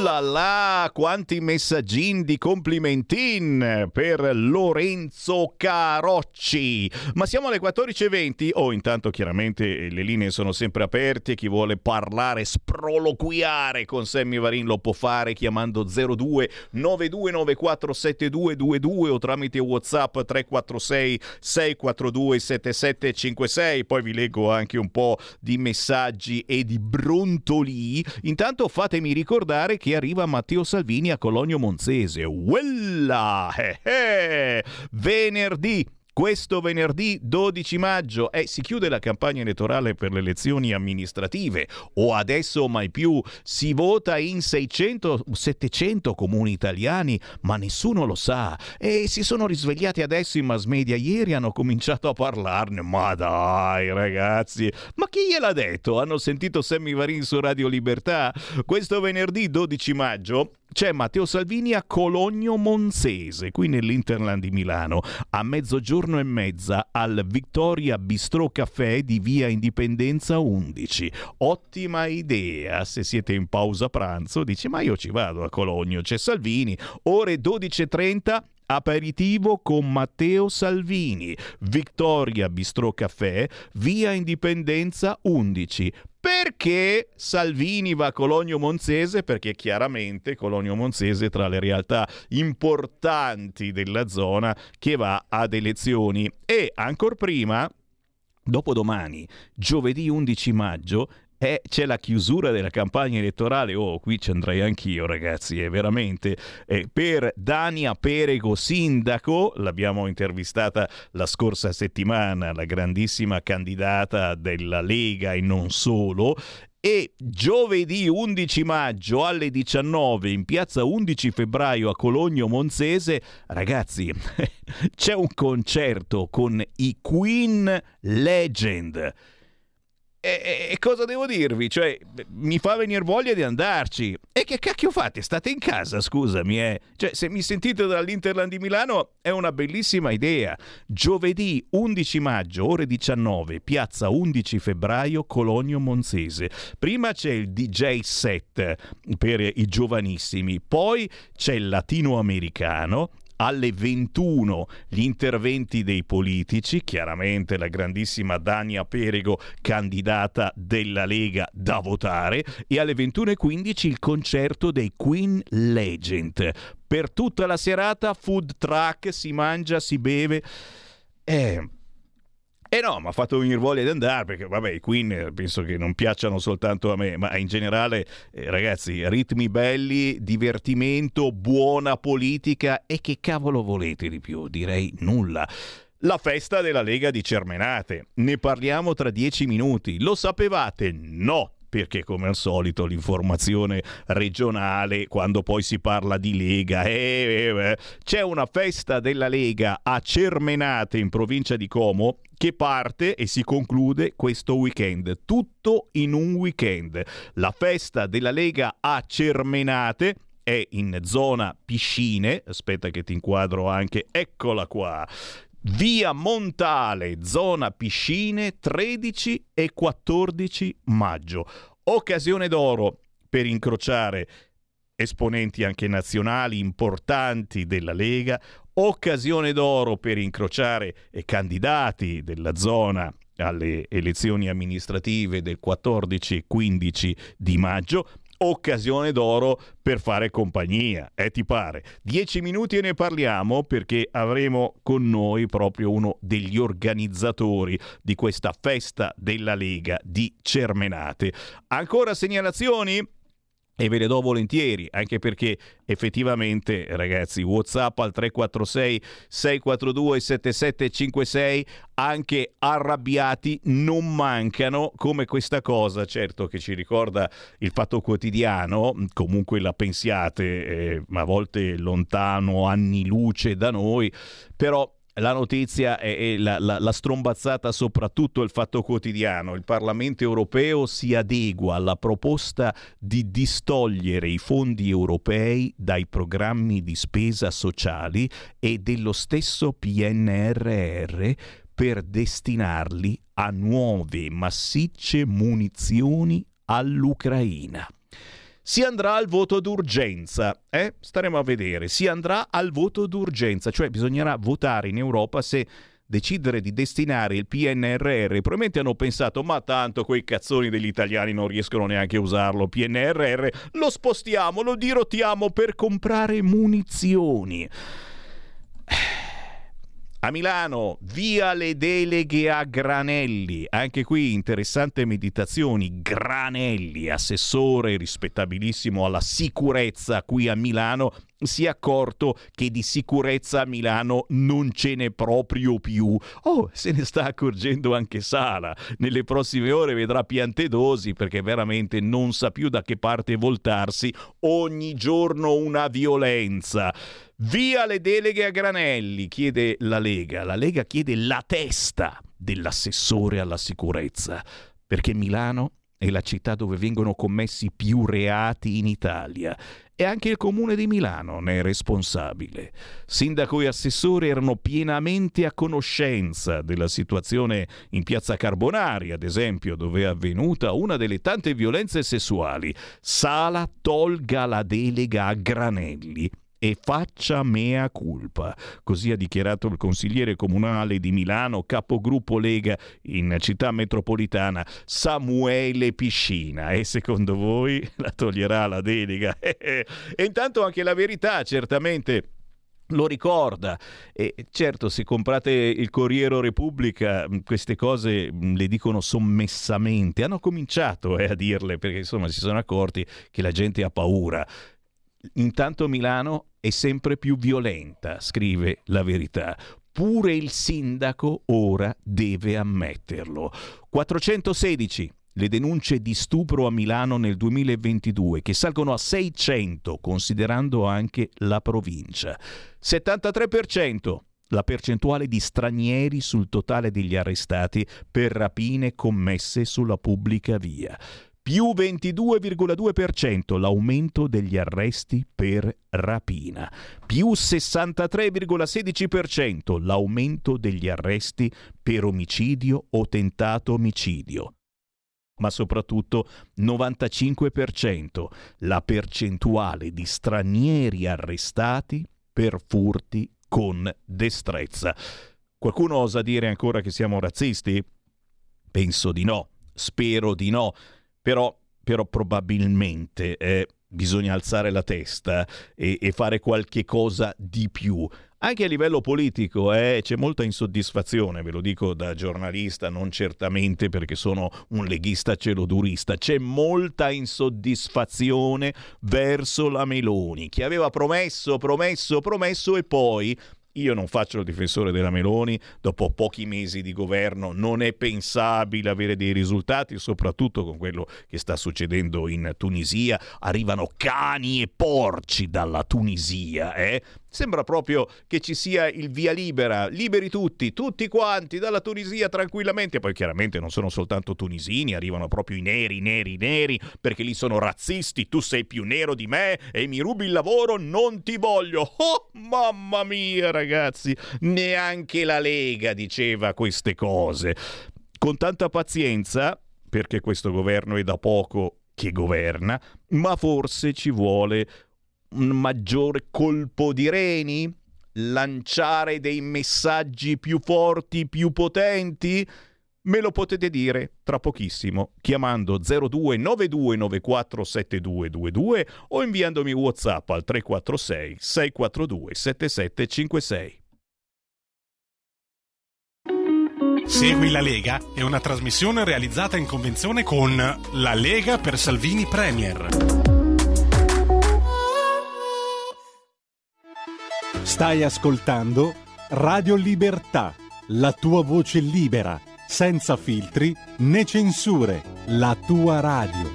Ullala, quanti messaggini di complimentin per Lorenzo Carocci. Ma siamo alle 14.20. Oh, intanto chiaramente le linee sono sempre aperte. Chi vuole parlare, sproloquiare con Sammy Varin lo può fare chiamando 02 9294 7222 o tramite WhatsApp 346 642 7756. Poi vi leggo anche un po' di messaggi e di brontolì. Intanto fatemi ricordare che arriva Matteo Salvini a Cologno Monzese. Uella! Eh, eh! Venerdì questo venerdì 12 maggio eh, si chiude la campagna elettorale per le elezioni amministrative. O adesso mai più si vota in 600-700 comuni italiani ma nessuno lo sa. E si sono risvegliati adesso in mass media. Ieri hanno cominciato a parlarne. Ma dai ragazzi ma chi gliel'ha detto? Hanno sentito Sammy Varin su Radio Libertà? Questo venerdì 12 maggio c'è Matteo Salvini a Cologno Monzese, qui nell'Interland di Milano, a mezzogiorno e mezza al Victoria Bistro Caffè di via Indipendenza 11. Ottima idea, se siete in pausa pranzo, dici ma io ci vado a Cologno, c'è Salvini, ore 12.30 aperitivo con Matteo Salvini, Victoria Bistro Caffè, via Indipendenza 11. Perché Salvini va a Cologno Monzese? Perché chiaramente Cologno Monzese è tra le realtà importanti della zona che va ad elezioni e ancora prima dopodomani, giovedì 11 maggio, eh, c'è la chiusura della campagna elettorale. Oh, qui ci andrei anch'io, ragazzi. È veramente eh, per Dania Perego, sindaco. L'abbiamo intervistata la scorsa settimana, la grandissima candidata della Lega e non solo. E giovedì 11 maggio alle 19 in piazza 11 febbraio a Cologno Monzese, ragazzi, c'è un concerto con i Queen Legend. E, e, cosa devo dirvi? Cioè, mi fa venire voglia di andarci. E che cacchio fate? State in casa, scusami. Eh. Cioè, se mi sentite dall'Interland di Milano è una bellissima idea. Giovedì 11 maggio, ore 19, piazza 11 febbraio, Cologno Monzese. Prima c'è il DJ set per i giovanissimi, poi c'è il latinoamericano alle 21 gli interventi dei politici, chiaramente la grandissima Dania Perego, candidata della Lega da votare, e alle 21.15 il concerto dei Queen Legend. Per tutta la serata food truck, si mangia, si beve. Eh, eh no, mi ha fatto venire voglia di andare perché, vabbè, i Queen eh, penso che non piacciono soltanto a me, ma in generale, eh, ragazzi, ritmi belli, divertimento, buona politica e che cavolo volete di più? Direi nulla. La festa della Lega di Cermenate. Ne parliamo tra dieci minuti. Lo sapevate? No perché come al solito l'informazione regionale, quando poi si parla di Lega, eh, eh, eh, c'è una festa della Lega a Cermenate in provincia di Como che parte e si conclude questo weekend, tutto in un weekend. La festa della Lega a Cermenate è in zona piscine, aspetta che ti inquadro anche, eccola qua. Via Montale, zona piscine, 13 e 14 maggio. Occasione d'oro per incrociare esponenti anche nazionali importanti della Lega, occasione d'oro per incrociare candidati della zona alle elezioni amministrative del 14 e 15 di maggio occasione d'oro per fare compagnia, eh ti pare? Dieci minuti e ne parliamo perché avremo con noi proprio uno degli organizzatori di questa festa della Lega di Cermenate. Ancora segnalazioni? E ve le do volentieri, anche perché effettivamente, ragazzi, WhatsApp al 346 642 7756, anche arrabbiati non mancano, come questa cosa, certo che ci ricorda il fatto quotidiano, comunque la pensiate, eh, a volte lontano, anni luce da noi, però la notizia e la, la, la, strombazzata soprattutto il fatto quotidiano. Il Parlamento europeo si adegua alla proposta di distogliere i fondi europei dai programmi di spesa sociali e dello stesso PNRR per destinarli a nuove massicce munizioni all'Ucraina si andrà al voto d'urgenza. Eh? Staremo a vedere. Si andrà al voto d'urgenza, cioè bisognerà votare in Europa se decidere di destinare il PNRR. Probabilmente hanno pensato, ma tanto quei cazzoni degli italiani non riescono neanche a usarlo. PNRR lo spostiamo, lo dirottiamo per comprare munizioni. A Milano, via le deleghe a Granelli. Anche qui interessante meditazioni. Granelli, assessore rispettabilissimo alla sicurezza qui a Milano, si è accorto che di sicurezza a Milano non ce n'è proprio più. Oh, se ne sta accorgendo anche Sala. Nelle prossime ore vedrà piantedosi perché veramente non sa più da che parte voltarsi. Ogni giorno una violenza. Via le deleghe a Granelli, chiede la Lega. La Lega chiede la testa dell'assessore alla sicurezza, perché Milano è la città dove vengono commessi più reati in Italia e anche il comune di Milano ne è responsabile. Sindaco e assessore erano pienamente a conoscenza della situazione in piazza Carbonari, ad esempio, dove è avvenuta una delle tante violenze sessuali. Sala tolga la delega a Granelli e faccia mea culpa. Così ha dichiarato il consigliere comunale di Milano, capogruppo Lega in città metropolitana, Samuele Piscina. E secondo voi la toglierà la delega? e intanto anche la verità, certamente lo ricorda e certo se comprate il Corriere Repubblica queste cose le dicono sommessamente hanno cominciato eh, a dirle perché insomma si sono accorti che la gente ha paura intanto Milano è sempre più violenta, scrive la verità. Pure il sindaco ora deve ammetterlo. 416 le denunce di stupro a Milano nel 2022, che salgono a 600 considerando anche la provincia. 73% la percentuale di stranieri sul totale degli arrestati per rapine commesse sulla pubblica via più 22,2% l'aumento degli arresti per rapina, più 63,16% l'aumento degli arresti per omicidio o tentato omicidio ma soprattutto 95% la percentuale di stranieri arrestati per furti con destrezza. Qualcuno osa dire ancora che siamo razzisti? Penso di no, spero di no. Però, però probabilmente eh, bisogna alzare la testa e, e, fare qualche cosa di più. Anche a livello politico eh, c'è molta insoddisfazione, ve lo dico da giornalista, non certamente perché sono un leghista celodurista, c'è molta insoddisfazione verso la Meloni, che aveva promesso, promesso, promesso e poi io non faccio il difensore della Meloni, dopo pochi mesi di governo non è pensabile avere dei risultati, soprattutto con quello che sta succedendo in Tunisia. Arrivano cani e porci dalla Tunisia, eh? Sembra proprio che ci sia il via libera, liberi tutti, tutti quanti, dalla Tunisia tranquillamente. Poi chiaramente non sono soltanto tunisini, arrivano proprio i neri, neri, neri, perché lì sono razzisti, tu sei più nero di me e mi rubi il lavoro, non ti voglio. Oh, mamma mia ragazzi, neanche la Lega diceva queste cose. Con tanta pazienza, perché questo governo è da poco che governa, ma forse ci vuole un maggiore colpo di reni? Lanciare dei messaggi più forti, più potenti? Me lo potete dire tra pochissimo chiamando 0292947222 o inviandomi WhatsApp al 346 642 7756. Segui la Lega è una trasmissione realizzata in convenzione con La Lega per Salvini Premier. Stai ascoltando Radio Libertà, la tua voce libera, senza filtri né censure, la tua radio.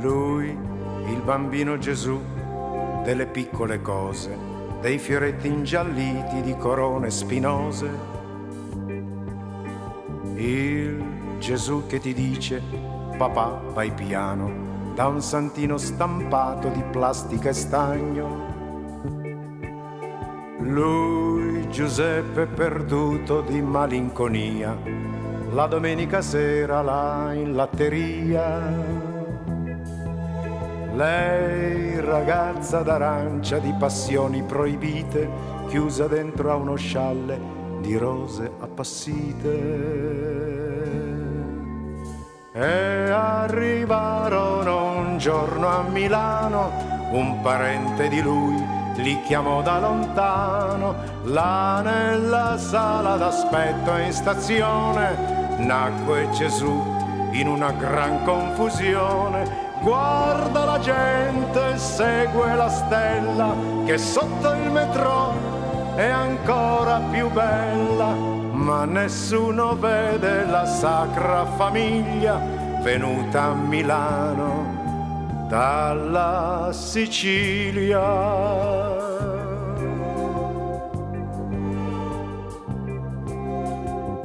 Lui, il bambino Gesù, delle piccole cose, dei fioretti ingialliti di corone spinose il Gesù che ti dice, papà vai piano, da un santino stampato di plastica e stagno. Lui, Giuseppe perduto di malinconia, la domenica sera là in latteria. Lei, ragazza d'arancia di passioni proibite, chiusa dentro a uno scialle di rose appassite. E arrivarono un giorno a Milano un parente di lui li chiamò da lontano, là nella sala d'aspetto in stazione, nacque Gesù in una gran confusione. Guarda la gente, segue la stella che sotto il metro è ancora più bella, ma nessuno vede la sacra famiglia venuta a Milano dalla Sicilia.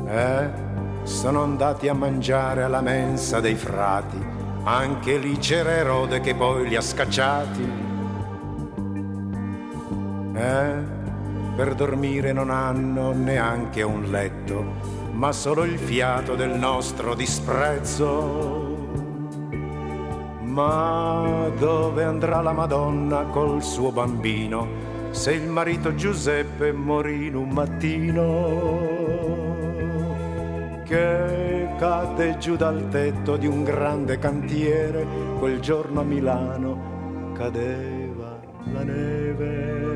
Eh, sono andati a mangiare alla mensa dei frati, anche lì c'era Erode che poi li ha scacciati. Eh, per dormire non hanno neanche un letto, ma solo il fiato del nostro disprezzo. Ma dove andrà la Madonna col suo bambino se il marito Giuseppe morì in un mattino? Che cade giù dal tetto di un grande cantiere, quel giorno a Milano cadeva la neve.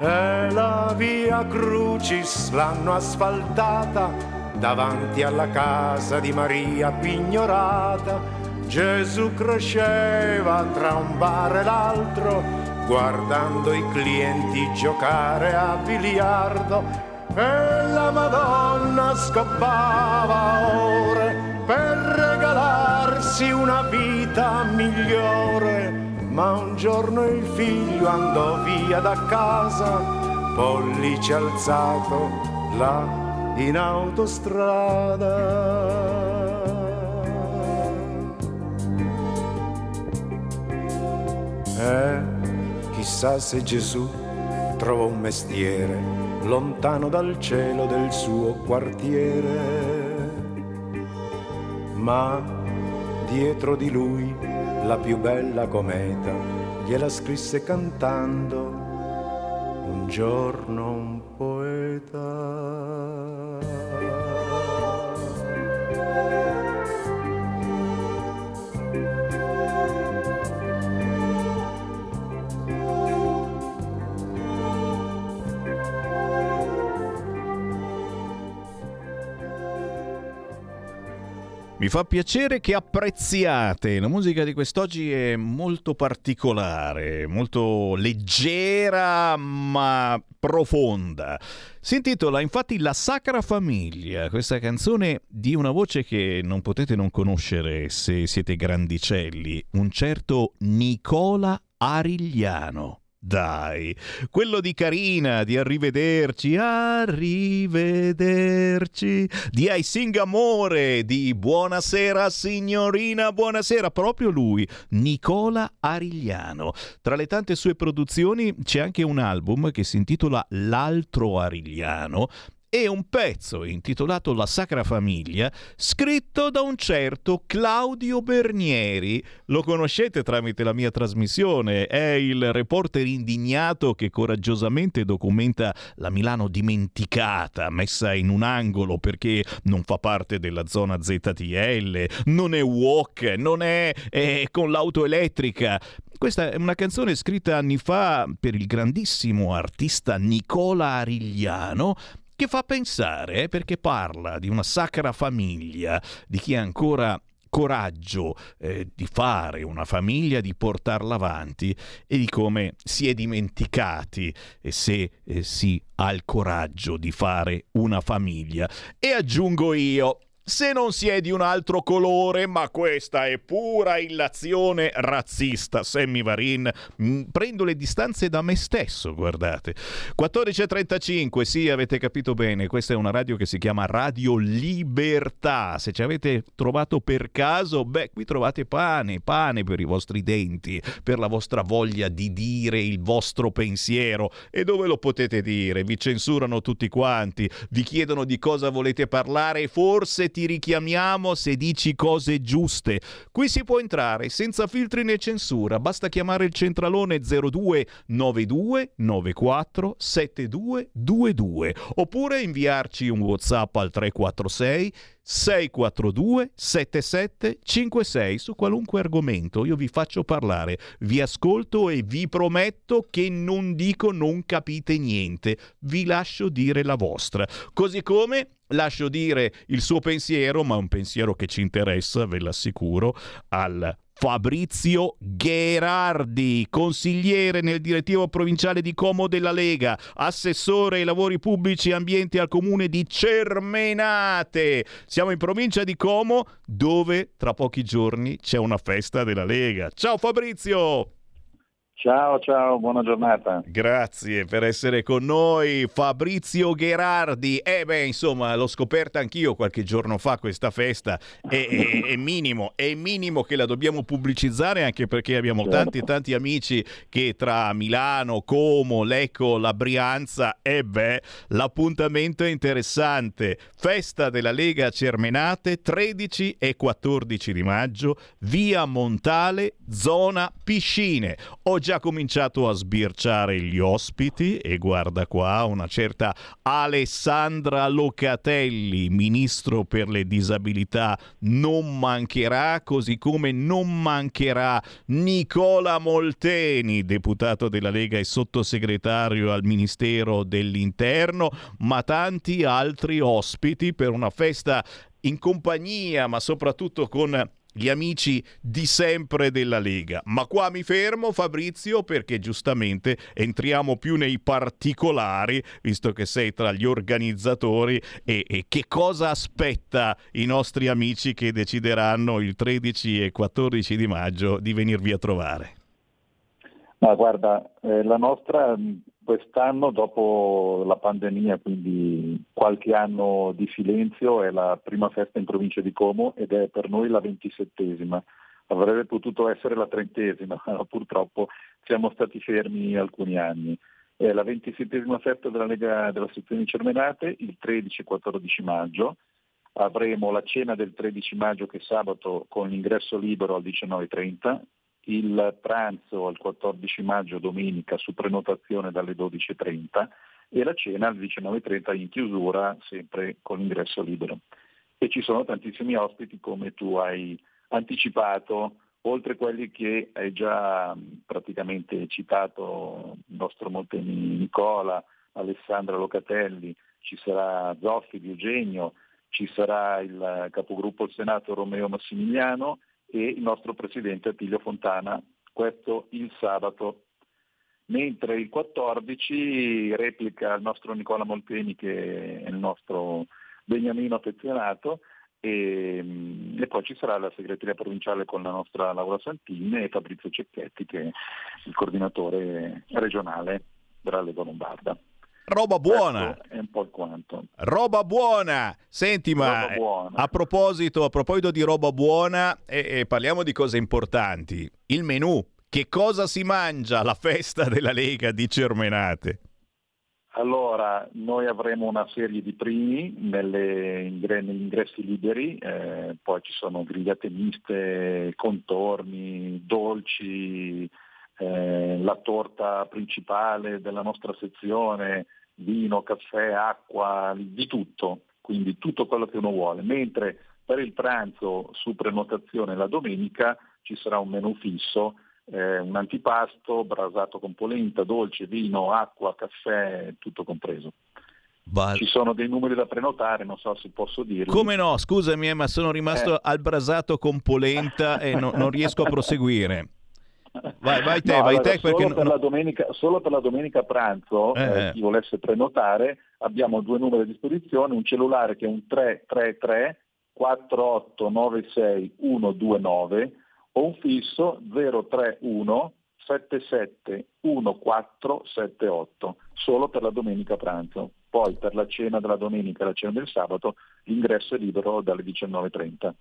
E la via Crucis l'hanno asfaltata davanti alla casa di Maria pignorata. Gesù cresceva tra un bar e l'altro, guardando i clienti giocare a biliardo. E la Madonna scoppava ore per regalarsi una vita migliore. Ma un giorno il figlio andò via da casa, pollice alzato là in autostrada. Eh, chissà se Gesù trovò un mestiere lontano dal cielo del suo quartiere. Ma dietro di lui la più bella cometa gliela scrisse cantando un giorno un poeta. Mi fa piacere che apprezziate. La musica di quest'oggi è molto particolare, molto leggera ma profonda. Si intitola infatti La Sacra Famiglia, questa canzone di una voce che non potete non conoscere se siete grandicelli, un certo Nicola Arigliano. Dai, quello di Carina, di Arrivederci, Arrivederci, di I Sing Amore, di Buonasera signorina, buonasera, proprio lui, Nicola Arigliano. Tra le tante sue produzioni c'è anche un album che si intitola L'altro Arigliano, e un pezzo intitolato La Sacra Famiglia, scritto da un certo Claudio Bernieri. Lo conoscete tramite la mia trasmissione, è il reporter indignato che coraggiosamente documenta la Milano dimenticata, messa in un angolo perché non fa parte della zona ZTL, non è walk, non è, è con l'auto elettrica. Questa è una canzone scritta anni fa per il grandissimo artista Nicola Arigliano che fa pensare eh, perché parla di una sacra famiglia, di chi ha ancora coraggio eh, di fare una famiglia, di portarla avanti e di come si è dimenticati e se eh, si ha il coraggio di fare una famiglia. E aggiungo io, se non si è di un altro colore, ma questa è pura illazione razzista. Sammy Varin, mm, prendo le distanze da me stesso, guardate. 14.35, sì, avete capito bene, questa è una radio che si chiama Radio Libertà. Se ci avete trovato per caso, beh, qui trovate pane, pane per i vostri denti, per la vostra voglia di dire il vostro pensiero. E dove lo potete dire? Vi censurano tutti quanti, vi chiedono di cosa volete parlare e forse ti richiamiamo se dici cose giuste. Qui si può entrare senza filtri né censura, basta chiamare il centralone 0292 94 7222 oppure inviarci un WhatsApp al 346 642 7756 su qualunque argomento. Io vi faccio parlare, vi ascolto e vi prometto che non dico non capite niente. Vi lascio dire la vostra. Così come lascio dire il suo pensiero, ma un pensiero che ci interessa, ve l'assicuro, al Fabrizio Gherardi, consigliere nel direttivo provinciale di Como della Lega, assessore ai lavori pubblici e ambienti al comune di Cermenate. Siamo in provincia di Como dove tra pochi giorni c'è una festa della Lega. Ciao Fabrizio! Ciao, ciao, buona giornata. Grazie per essere con noi, Fabrizio Gherardi. Eh beh, insomma, l'ho scoperta anch'io qualche giorno fa questa festa. È, è, è minimo, è minimo che la dobbiamo pubblicizzare anche perché abbiamo Certo. tanti tanti amici che tra Milano, Como, Lecco, la Brianza, e beh, l'appuntamento è interessante. Festa della Lega Cermenate, 13 e 14 di maggio, via Montale, zona piscine. Ho già cominciato a sbirciare gli ospiti e guarda qua una certa Alessandra Locatelli, ministro per le disabilità, non mancherà, così come non mancherà Nicola Molteni, deputato della Lega e sottosegretario al Ministero dell'Interno, ma tanti altri ospiti per una festa in compagnia, ma soprattutto con gli amici di sempre della Lega. Ma qua mi fermo Fabrizio perché giustamente entriamo più nei particolari, visto che sei tra gli organizzatori e, e che cosa aspetta i nostri amici che decideranno il 13 e 14 di maggio di venirvi a trovare. Ma guarda, eh, la nostra quest'anno, dopo la pandemia, quindi qualche anno di silenzio, è la prima festa in provincia di Como ed è per noi la ventisettesima. Avrebbe potuto essere la trentesima, ma purtroppo siamo stati fermi alcuni anni. È la ventisettesima festa della Lega della sezione di Cermenate, il 13 e 14 maggio. Avremo la cena del 13 maggio che è sabato con l'ingresso libero al 19.30, il pranzo al 14 maggio domenica su prenotazione dalle 12.30 e la cena al 19.30 in chiusura sempre con ingresso libero. E ci sono tantissimi ospiti come tu hai anticipato, oltre quelli che hai già praticamente citato, il nostro Molteni Nicola, Alessandra Locatelli, ci sarà Zoffi di Eugenio, ci sarà il capogruppo al Senato Romeo Massimiliano e il nostro presidente Attilio Fontana, questo il sabato. Mentre il 14 replica il nostro Nicola Molteni che è il nostro beniamino affezionato e, e poi ci sarà la segreteria provinciale con la nostra Laura Santini e Fabrizio Cecchetti che è il coordinatore regionale della Lega Lombarda. Roba buona! È un po' il quanto. Roba buona! Senti, ma Roba buona. a proposito, a proposito di roba buona, e, e parliamo di cose importanti. Il menù. Che cosa si mangia alla festa della Lega di Cermenate? Allora, noi avremo una serie di primi nelle ingre- negli ingressi liberi, eh, poi ci sono grigliate miste, contorni, dolci, eh, la torta principale della nostra sezione, vino, caffè, acqua, di tutto, quindi tutto quello che uno vuole. Mentre per il pranzo su prenotazione la domenica ci sarà un menù fisso eh, un antipasto, brasato con polenta, dolce, vino, acqua, caffè, tutto compreso. Ci sono dei numeri da prenotare, non so se posso dirli. Come no? Scusami, eh, ma sono rimasto Eh. al brasato con polenta e no- non riesco a proseguire. Vai, vai te, No, vai allora, te perché solo, no- per no- la domenica, solo per la domenica pranzo, Eh. eh, chi volesse prenotare, abbiamo due numeri a disposizione, un cellulare che è un 333 4896 129 o un fisso 031 771478, solo per la domenica pranzo. Poi per la cena della domenica e la cena del sabato l'ingresso è libero dalle 19.30.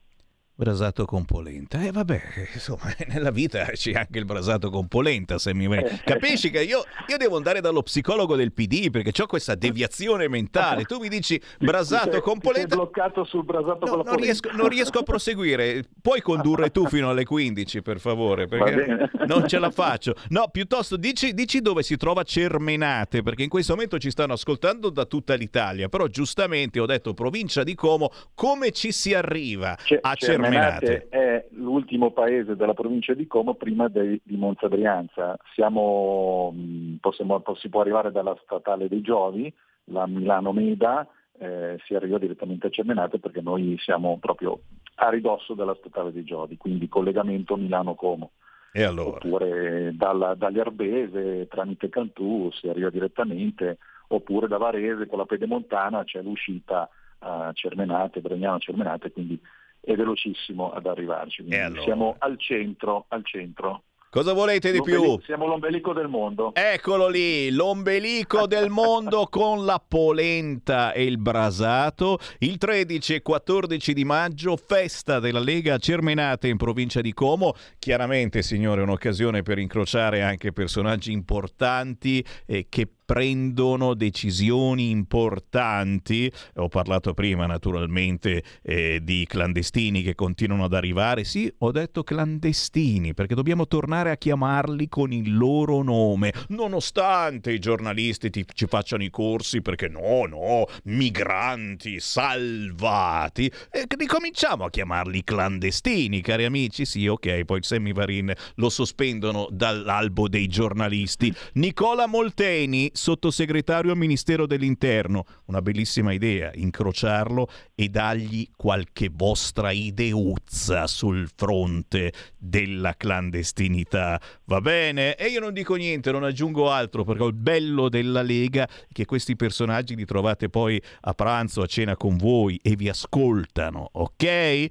Brasato con polenta. E eh, vabbè, insomma, nella vita c'è anche il brasato con polenta, se mi viene. Capisci che io, io, devo andare dallo psicologo del PD perché ho questa deviazione mentale. Tu mi dici brasato sei, con polenta. Sei bloccato sul brasato no, con la non riesco, non riesco, a proseguire. Puoi condurre tu fino alle 15, per favore, perché non ce la faccio. No, piuttosto dici, dici dove si trova Cermenate, perché in questo momento ci stanno ascoltando da tutta l'Italia. Però giustamente ho detto provincia di Como, come ci si arriva a Cermenate? Cermenate è l'ultimo paese della provincia di Como prima dei, di Monza Brianza. Siamo, possiamo, si può arrivare dalla statale dei Giovi, la Milano Meda, eh, si arriva direttamente a Cermenate perché noi siamo proprio a ridosso della statale dei Giovi, quindi collegamento Milano-Como. E allora? Oppure dalla, dagli Arbese tramite Cantù si arriva direttamente, oppure da Varese con la pedemontana c'è l'uscita a Cermenate, Bregnano Cermenate, quindi è velocissimo ad arrivarci. allora? Siamo al centro, al centro. Cosa volete di più? Siamo l'ombelico del mondo. Eccolo lì, l'ombelico del mondo con la polenta e il brasato. Il 13 e 14 di maggio, festa della Lega Cermenate in provincia di Como. Chiaramente, signore, un'occasione per incrociare anche personaggi importanti eh, che prendono decisioni importanti. Ho parlato prima naturalmente eh, di clandestini che continuano ad arrivare. Sì, ho detto clandestini perché dobbiamo tornare a chiamarli con il loro nome, nonostante i giornalisti ti, ci facciano i corsi perché no, no, migranti salvati. E ricominciamo a chiamarli clandestini, cari amici. Sì, ok, poi Sammy Varin lo sospendono dall'albo dei giornalisti. Nicola Molteni sottosegretario al Ministero dell'Interno. Una bellissima idea, incrociarlo e dargli qualche vostra ideuzza sul fronte della clandestinità. Va bene? E io non dico niente, non aggiungo altro, perché il bello della Lega è che questi personaggi li trovate poi a pranzo, a cena con voi e vi ascoltano, ok?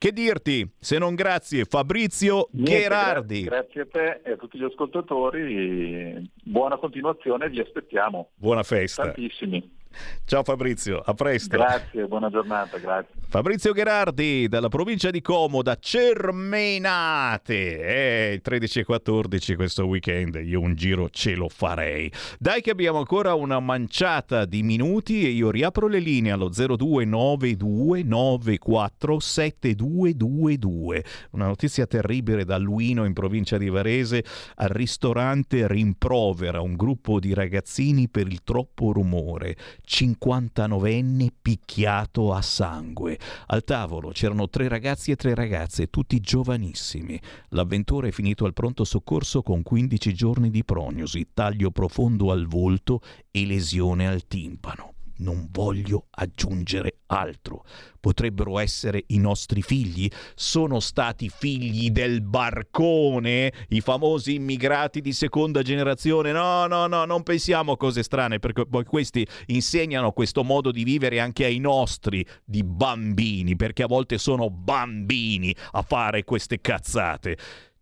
Che dirti, se non grazie, Fabrizio Niente, Gherardi. Grazie, grazie a te e a tutti gli ascoltatori. Buona continuazione, vi aspettiamo. Buona festa. Tantissimi. Ciao Fabrizio, a presto. Grazie, buona giornata, grazie. Fabrizio Gherardi dalla provincia di Como, da Cermenate. Eh, 13 e 14 questo weekend, io un giro ce lo farei. Dai che abbiamo ancora una manciata di minuti e io riapro le linee allo 0292947222. Una notizia terribile da Luino in provincia di Varese. Al ristorante rimprovera un gruppo di ragazzini per il troppo rumore. 59enne picchiato a sangue. Al tavolo c'erano tre ragazzi e tre ragazze, tutti giovanissimi. L'avventore è finito al pronto soccorso con 15 giorni di prognosi, taglio profondo al volto e lesione al timpano non voglio aggiungere altro. Potrebbero essere i nostri figli? Sono stati figli del barcone, i famosi immigrati di seconda generazione? No, no, no, non pensiamo a cose strane, perché poi questi insegnano questo modo di vivere anche ai nostri di bambini, perché a volte sono bambini a fare queste cazzate.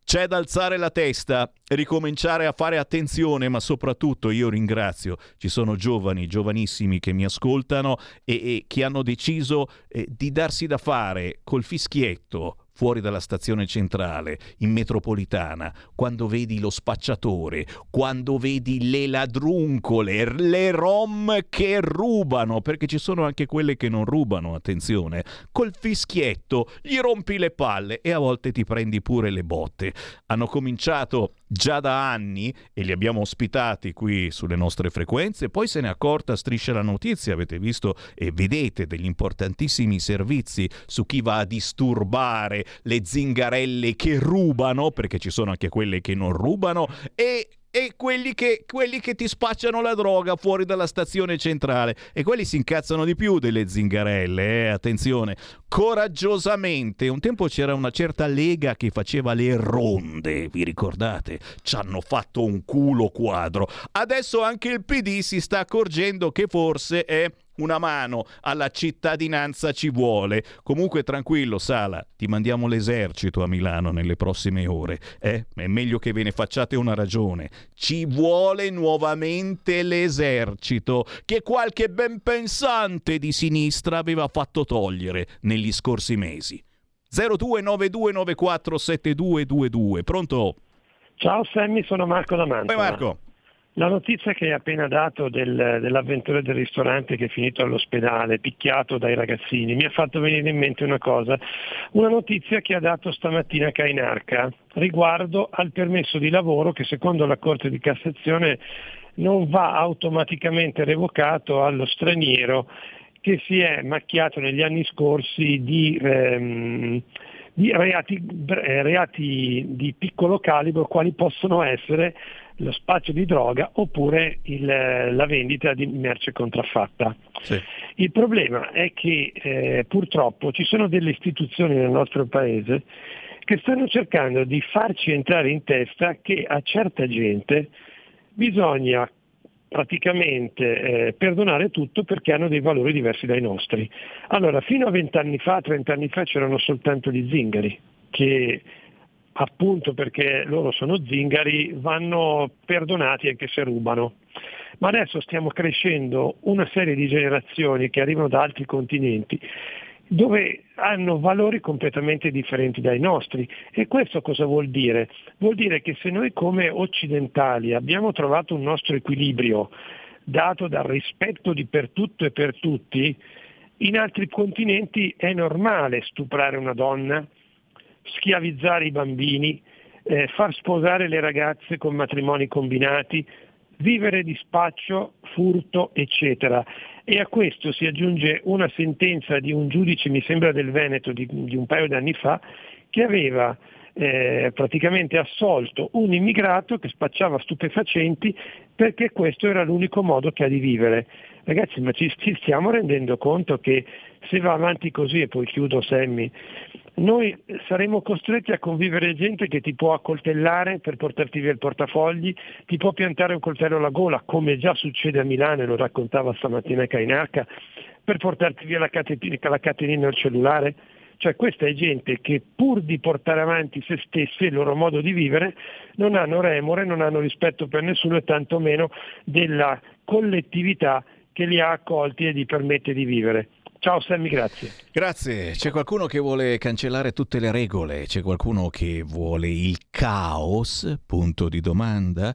C'è da alzare la testa, ricominciare a fare attenzione, ma soprattutto io ringrazio, ci sono giovani, giovanissimi che mi ascoltano e, e che hanno deciso eh, di darsi da fare col fischietto fuori dalla stazione centrale, in metropolitana, quando vedi lo spacciatore, quando vedi le ladruncole, le rom che rubano, perché ci sono anche quelle che non rubano, attenzione, col fischietto gli rompi le palle e a volte ti prendi pure le botte. Hanno cominciato già da anni e li abbiamo ospitati qui sulle nostre frequenze, poi se ne è accorta Striscia la Notizia, avete visto e vedete degli importantissimi servizi su chi va a disturbare le zingarelle che rubano, perché ci sono anche quelle che non rubano, e e quelli che, quelli che, ti spacciano la droga fuori dalla stazione centrale. E quelli si incazzano di più delle zingarelle, eh? attenzione. Coraggiosamente, un tempo c'era una certa lega che faceva le ronde, vi ricordate? Ci hanno fatto un culo quadro. Adesso anche il PD si sta accorgendo che forse è una mano alla cittadinanza ci vuole. Comunque tranquillo, Sala, ti mandiamo l'esercito a Milano nelle prossime ore. Eh? È meglio che ve ne facciate una ragione. Ci vuole nuovamente l'esercito che qualche ben pensante di sinistra aveva fatto togliere negli scorsi mesi. 0292947222. Pronto? Ciao Sammy, sono Marco da Mantova. Poi Marco. La notizia che hai appena dato del- dell'avventura del ristorante che è finito all'ospedale, picchiato dai ragazzini, mi ha fatto venire in mente una cosa. Una notizia che ha dato stamattina Cainarca riguardo al permesso di lavoro che secondo la Corte di Cassazione non va automaticamente revocato allo straniero che si è macchiato negli anni scorsi di, ehm, di reati, eh, reati di piccolo calibro, quali possono essere lo spaccio di droga oppure il- la vendita di merce contraffatta. Il problema è che eh, purtroppo ci sono delle istituzioni nel nostro paese che stanno cercando di farci entrare in testa che a certa gente bisogna praticamente eh, perdonare tutto perché hanno dei valori diversi dai nostri. Allora, fino a vent'anni fa, trent'anni fa c'erano soltanto gli zingari che appunto perché loro sono zingari vanno perdonati anche se rubano. Ma adesso stiamo crescendo una serie di generazioni che arrivano da altri continenti dove hanno valori completamente differenti dai nostri. E questo cosa vuol dire? Vuol dire che se noi come occidentali abbiamo trovato un nostro equilibrio dato dal rispetto di per tutto e per tutti, in altri continenti è normale stuprare una donna, schiavizzare i bambini, eh, far sposare le ragazze con matrimoni combinati, vivere di spaccio, furto, eccetera. E a questo si aggiunge una sentenza di un giudice, mi sembra del Veneto, di, di un paio di anni fa, che aveva eh, praticamente assolto un immigrato che spacciava stupefacenti perché questo era l'unico modo che ha di vivere. Ragazzi, ma ci, ci stiamo rendendo conto che se va avanti così, e poi chiudo Sammy, noi saremo costretti a convivere gente che ti può accoltellare per portarti via il portafogli, ti può piantare un coltello alla gola, come già succede a Milano, lo raccontava stamattina Cainarca, per portarti via la, catenina, la catenina al cellulare. Cioè questa è gente che pur di portare avanti se stessi e il loro modo di vivere non hanno remore, non hanno rispetto per nessuno e tantomeno della collettività che li ha accolti e gli permette di vivere. Ciao Sammy, grazie. Grazie. C'è qualcuno che vuole cancellare tutte le regole, c'è qualcuno che vuole il caos, punto di domanda.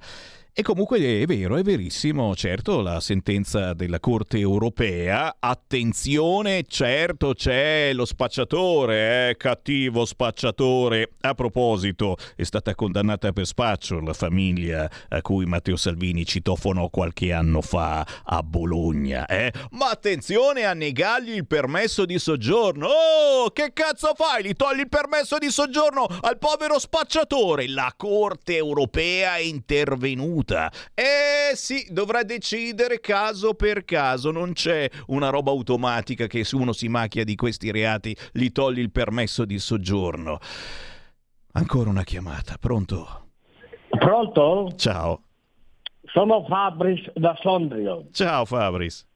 E comunque è vero, è verissimo, certo, la sentenza della Corte europea, attenzione, certo c'è lo spacciatore, eh, cattivo spacciatore. A proposito, è stata condannata per spaccio la famiglia a cui Matteo Salvini citofonò qualche anno fa a Bologna, eh? Ma attenzione a negargli il permesso di soggiorno. Oh, che cazzo fai? Gli togli il permesso di soggiorno al povero spacciatore? La Corte europea è intervenuta. Eh sì, dovrà decidere caso per caso, non c'è una roba automatica che se uno si macchia di questi reati gli togli il permesso di soggiorno. Ancora una chiamata, pronto? Pronto? Ciao. Sono Fabris da Sondrio. Ciao Fabris.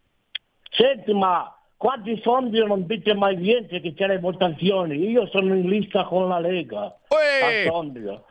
Senti, ma qua di Sondrio non dite mai niente che c'è le votazioni. Io sono in lista con la Lega a Sondrio.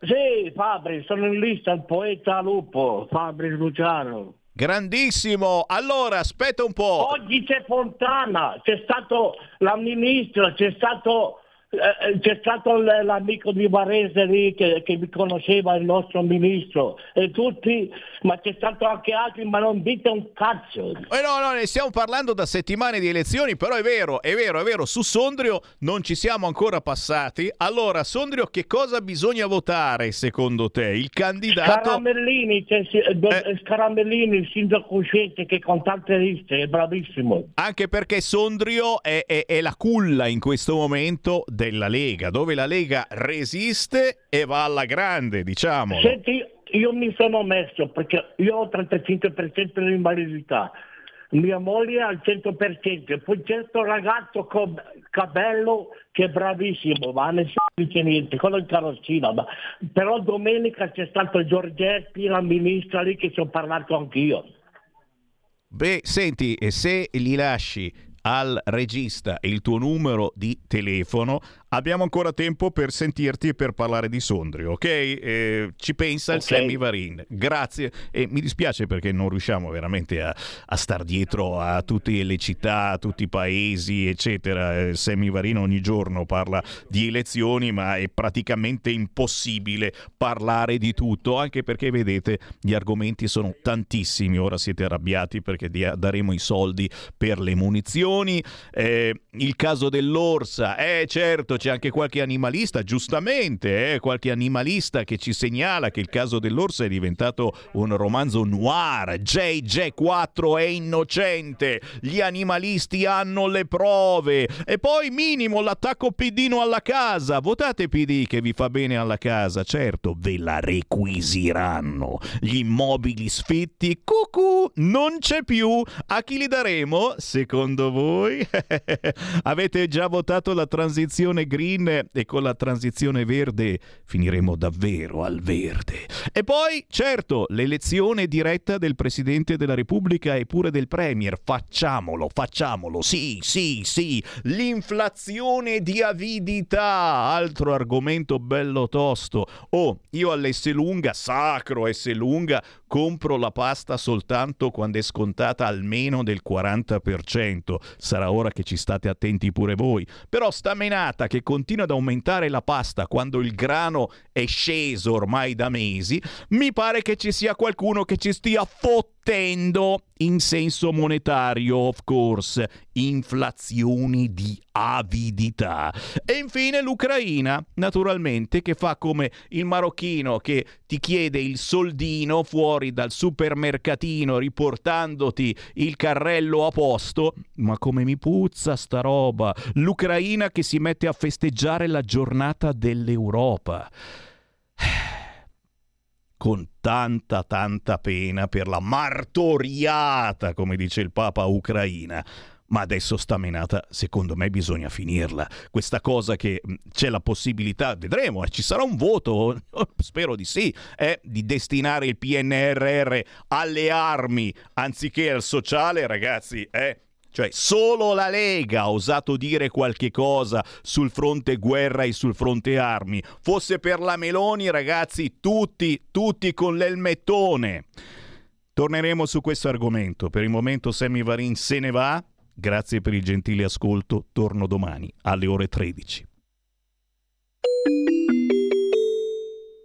Sì, Fabris, sono in lista il poeta Lupo, Fabris Luciano. Grandissimo. Allora, aspetta un po'. Oggi c'è Fontana, c'è stato la ministra, c'è stato, eh, c'è stato l'amico di Varese lì che, che mi conosceva, il nostro ministro, e tutti, ma c'è stato anche altri, ma non dite un cazzo. Eh no, no, ne stiamo parlando da settimane di elezioni, però è vero, è vero, è vero, su Sondrio non ci siamo ancora passati. Allora, Sondrio, che cosa bisogna votare secondo te? Il candidato... Scaramellini, c'è, si- do- Scaramellini, il sindaco uscente che con tante liste, è bravissimo. Anche perché Sondrio è, è- è la culla in questo momento della Lega, dove la Lega resiste e va alla grande, diciamo. Senti, io mi sono messo perché io ho il 35% di invalidità, mia moglie ha il 100%, e poi c'è questo ragazzo con capello che è bravissimo, ma nessuno dice niente, quello in carrozzina, ma... però domenica c'è stato Giorgetti, la ministra lì che ci ho parlato anch'io. Beh, senti, e se li lasci al regista. Il tuo numero di telefono, abbiamo ancora tempo per sentirti e per parlare di Sondrio, ok? Eh, ci pensa il Ok. Sammy Varin. Grazie. E mi dispiace perché non riusciamo veramente a, a star dietro a tutte le città, a tutti i paesi, eccetera. Eh, Sammy Varin ogni giorno parla di elezioni, ma è praticamente impossibile parlare di tutto, anche perché vedete gli argomenti sono tantissimi. Ora siete arrabbiati perché dia- daremo i soldi per le munizioni. Eh, il caso dell'orsa, eh certo, c'è anche qualche animalista, giustamente, eh, qualche animalista che ci segnala che il caso dell'orsa è diventato un romanzo noir. JJ4 è innocente, gli animalisti hanno le prove. E poi minimo l'attacco pidino alla casa. Votate PD che vi fa bene alla casa, certo, ve la requisiranno. Gli immobili sfitti, cucù, non c'è più. A chi li daremo, secondo voi? Avete già votato la transizione green e con la transizione verde finiremo davvero al verde. E poi, certo, l'elezione diretta del Presidente della Repubblica e pure del Premier. Facciamolo, facciamolo, sì, sì, sì. L'inflazione di avidità, altro argomento bello tosto. Oh, io all'S lunga, sacro S lunga, compro la pasta soltanto quando è scontata almeno del 40%. Sarà ora che ci state attenti pure voi. Però sta menata che continua ad aumentare la pasta quando il grano è sceso ormai da mesi, mi pare che ci sia qualcuno che ci stia fottendo in senso monetario, of course, inflazioni di avidità. E infine l'Ucraina, naturalmente, che fa come il marocchino che ti chiede il soldino fuori dal supermercatino riportandoti il carrello a posto. Ma come mi puzza sta roba! L'Ucraina che si mette a festeggiare la giornata dell'Europa con tanta tanta pena per la martoriata, come dice il Papa Ucraina. Ma adesso sta menata, secondo me bisogna finirla. Questa cosa che c'è la possibilità, vedremo, eh, ci sarà un voto, spero di sì, eh, di destinare il PNRR alle armi anziché al sociale, ragazzi, eh. Cioè, solo la Lega ha osato dire qualche cosa sul fronte guerra e sul fronte armi. Fosse per la Meloni, ragazzi, tutti, tutti con l'elmettone. Torneremo su questo argomento. Per il momento Sammy Varin se ne va. Grazie per il gentile ascolto. Torno domani alle ore 13.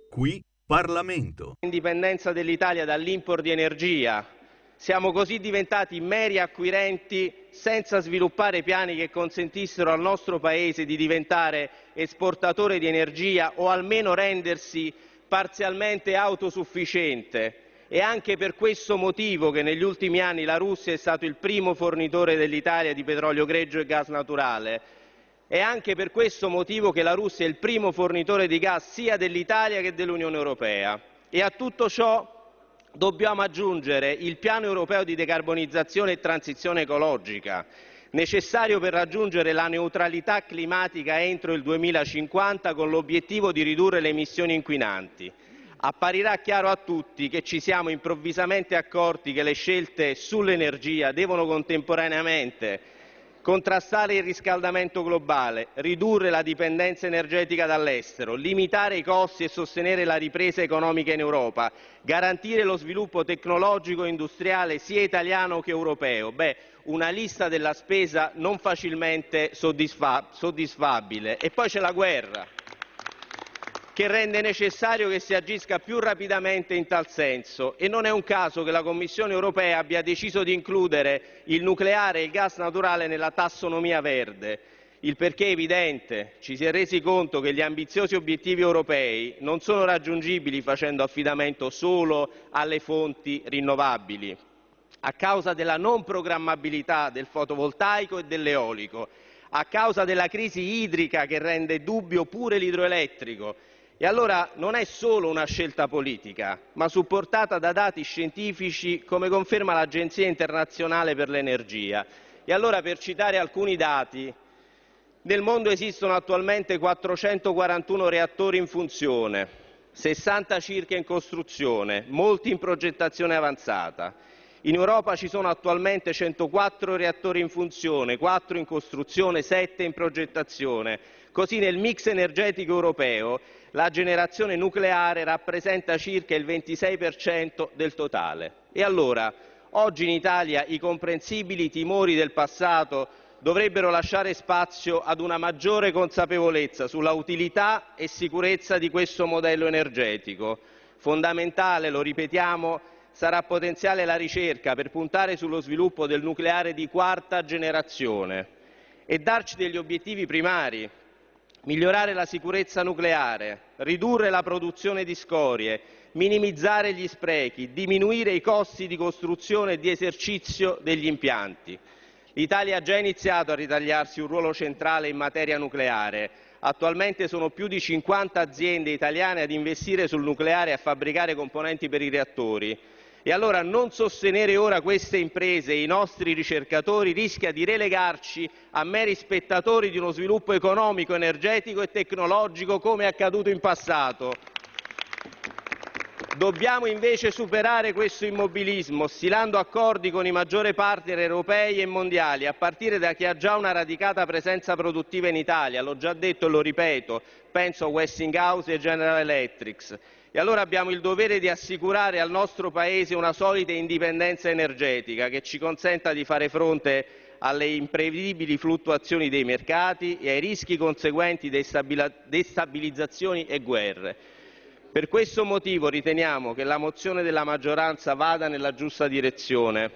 Qui Parlamento. Indipendenza dell'Italia dall'import di energia. Siamo così diventati meri acquirenti senza sviluppare piani che consentissero al nostro Paese di diventare esportatore di energia o almeno rendersi parzialmente autosufficiente. È anche per questo motivo che negli ultimi anni la Russia è stato il primo fornitore dell'Italia di petrolio greggio e gas naturale. È anche per questo motivo che la Russia è il primo fornitore di gas sia dell'Italia che dell'Unione Europea. E a tutto ciò dobbiamo aggiungere il piano europeo di decarbonizzazione e transizione ecologica, necessario per raggiungere la neutralità climatica entro il 2050 con l'obiettivo di ridurre le emissioni inquinanti. Apparirà chiaro a tutti che ci siamo improvvisamente accorti che le scelte sull'energia devono contemporaneamente contrastare il riscaldamento globale, ridurre la dipendenza energetica dall'estero, limitare i costi e sostenere la ripresa economica in Europa, garantire lo sviluppo tecnologico e industriale sia italiano che europeo. Beh, una lista della spesa non facilmente soddisfa- soddisfabile. E poi c'è la guerra che rende necessario che si agisca più rapidamente in tal senso e non è un caso che la Commissione europea abbia deciso di includere il nucleare e il gas naturale nella tassonomia verde. Il perché è evidente, ci si è resi conto che gli ambiziosi obiettivi europei non sono raggiungibili facendo affidamento solo alle fonti rinnovabili, a causa della non programmabilità del fotovoltaico e dell'eolico, a causa della crisi idrica che rende dubbio pure l'idroelettrico. E allora non è solo una scelta politica, ma supportata da dati scientifici come conferma l'Agenzia internazionale per l'energia. E allora per citare alcuni dati, nel mondo esistono attualmente 441 reattori in funzione, 60 circa in costruzione, molti in progettazione avanzata. In Europa ci sono attualmente 104 reattori in funzione, 4 in costruzione, 7 in progettazione. Così nel mix energetico europeo la generazione nucleare rappresenta circa il 26% del totale. E allora, oggi in Italia i comprensibili timori del passato dovrebbero lasciare spazio ad una maggiore consapevolezza sulla utilità e sicurezza di questo modello energetico. Fondamentale, lo ripetiamo, sarà potenziale la ricerca per puntare sullo sviluppo del nucleare di quarta generazione e darci degli obiettivi primari, migliorare la sicurezza nucleare, ridurre la produzione di scorie, minimizzare gli sprechi, diminuire i costi di costruzione e di esercizio degli impianti. L'Italia ha già iniziato a ritagliarsi un ruolo centrale in materia nucleare. Attualmente sono più di 50 aziende italiane ad investire sul nucleare e a fabbricare componenti per i reattori. E allora non sostenere ora queste imprese e i nostri ricercatori rischia di relegarci a meri spettatori di uno sviluppo economico, energetico e tecnologico come è accaduto in passato. Dobbiamo invece superare questo immobilismo, stilando accordi con i maggiori partner europei e mondiali, a partire da chi ha già una radicata presenza produttiva in Italia. L'ho già detto e lo ripeto, penso a Westinghouse e General Electric. E allora abbiamo il dovere di assicurare al nostro Paese una solida indipendenza energetica che ci consenta di fare fronte alle imprevedibili fluttuazioni dei mercati e ai rischi conseguenti destabilizzazioni e guerre. Per questo motivo riteniamo che la mozione della maggioranza vada nella giusta direzione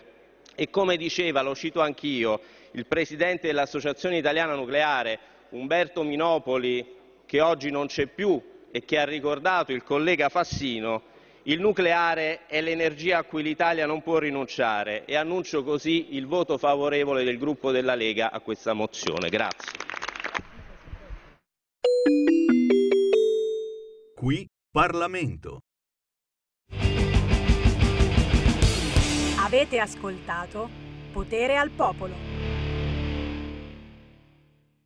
e come diceva, lo cito anch'io, il presidente dell'Associazione Italiana Nucleare, Umberto Minopoli, che oggi non c'è più, e che ha ricordato il collega Fassino, il nucleare è l'energia a cui l'Italia non può rinunciare e annuncio così il voto favorevole del gruppo della Lega a questa mozione. Grazie. Qui Parlamento. Avete ascoltato Potere al Popolo.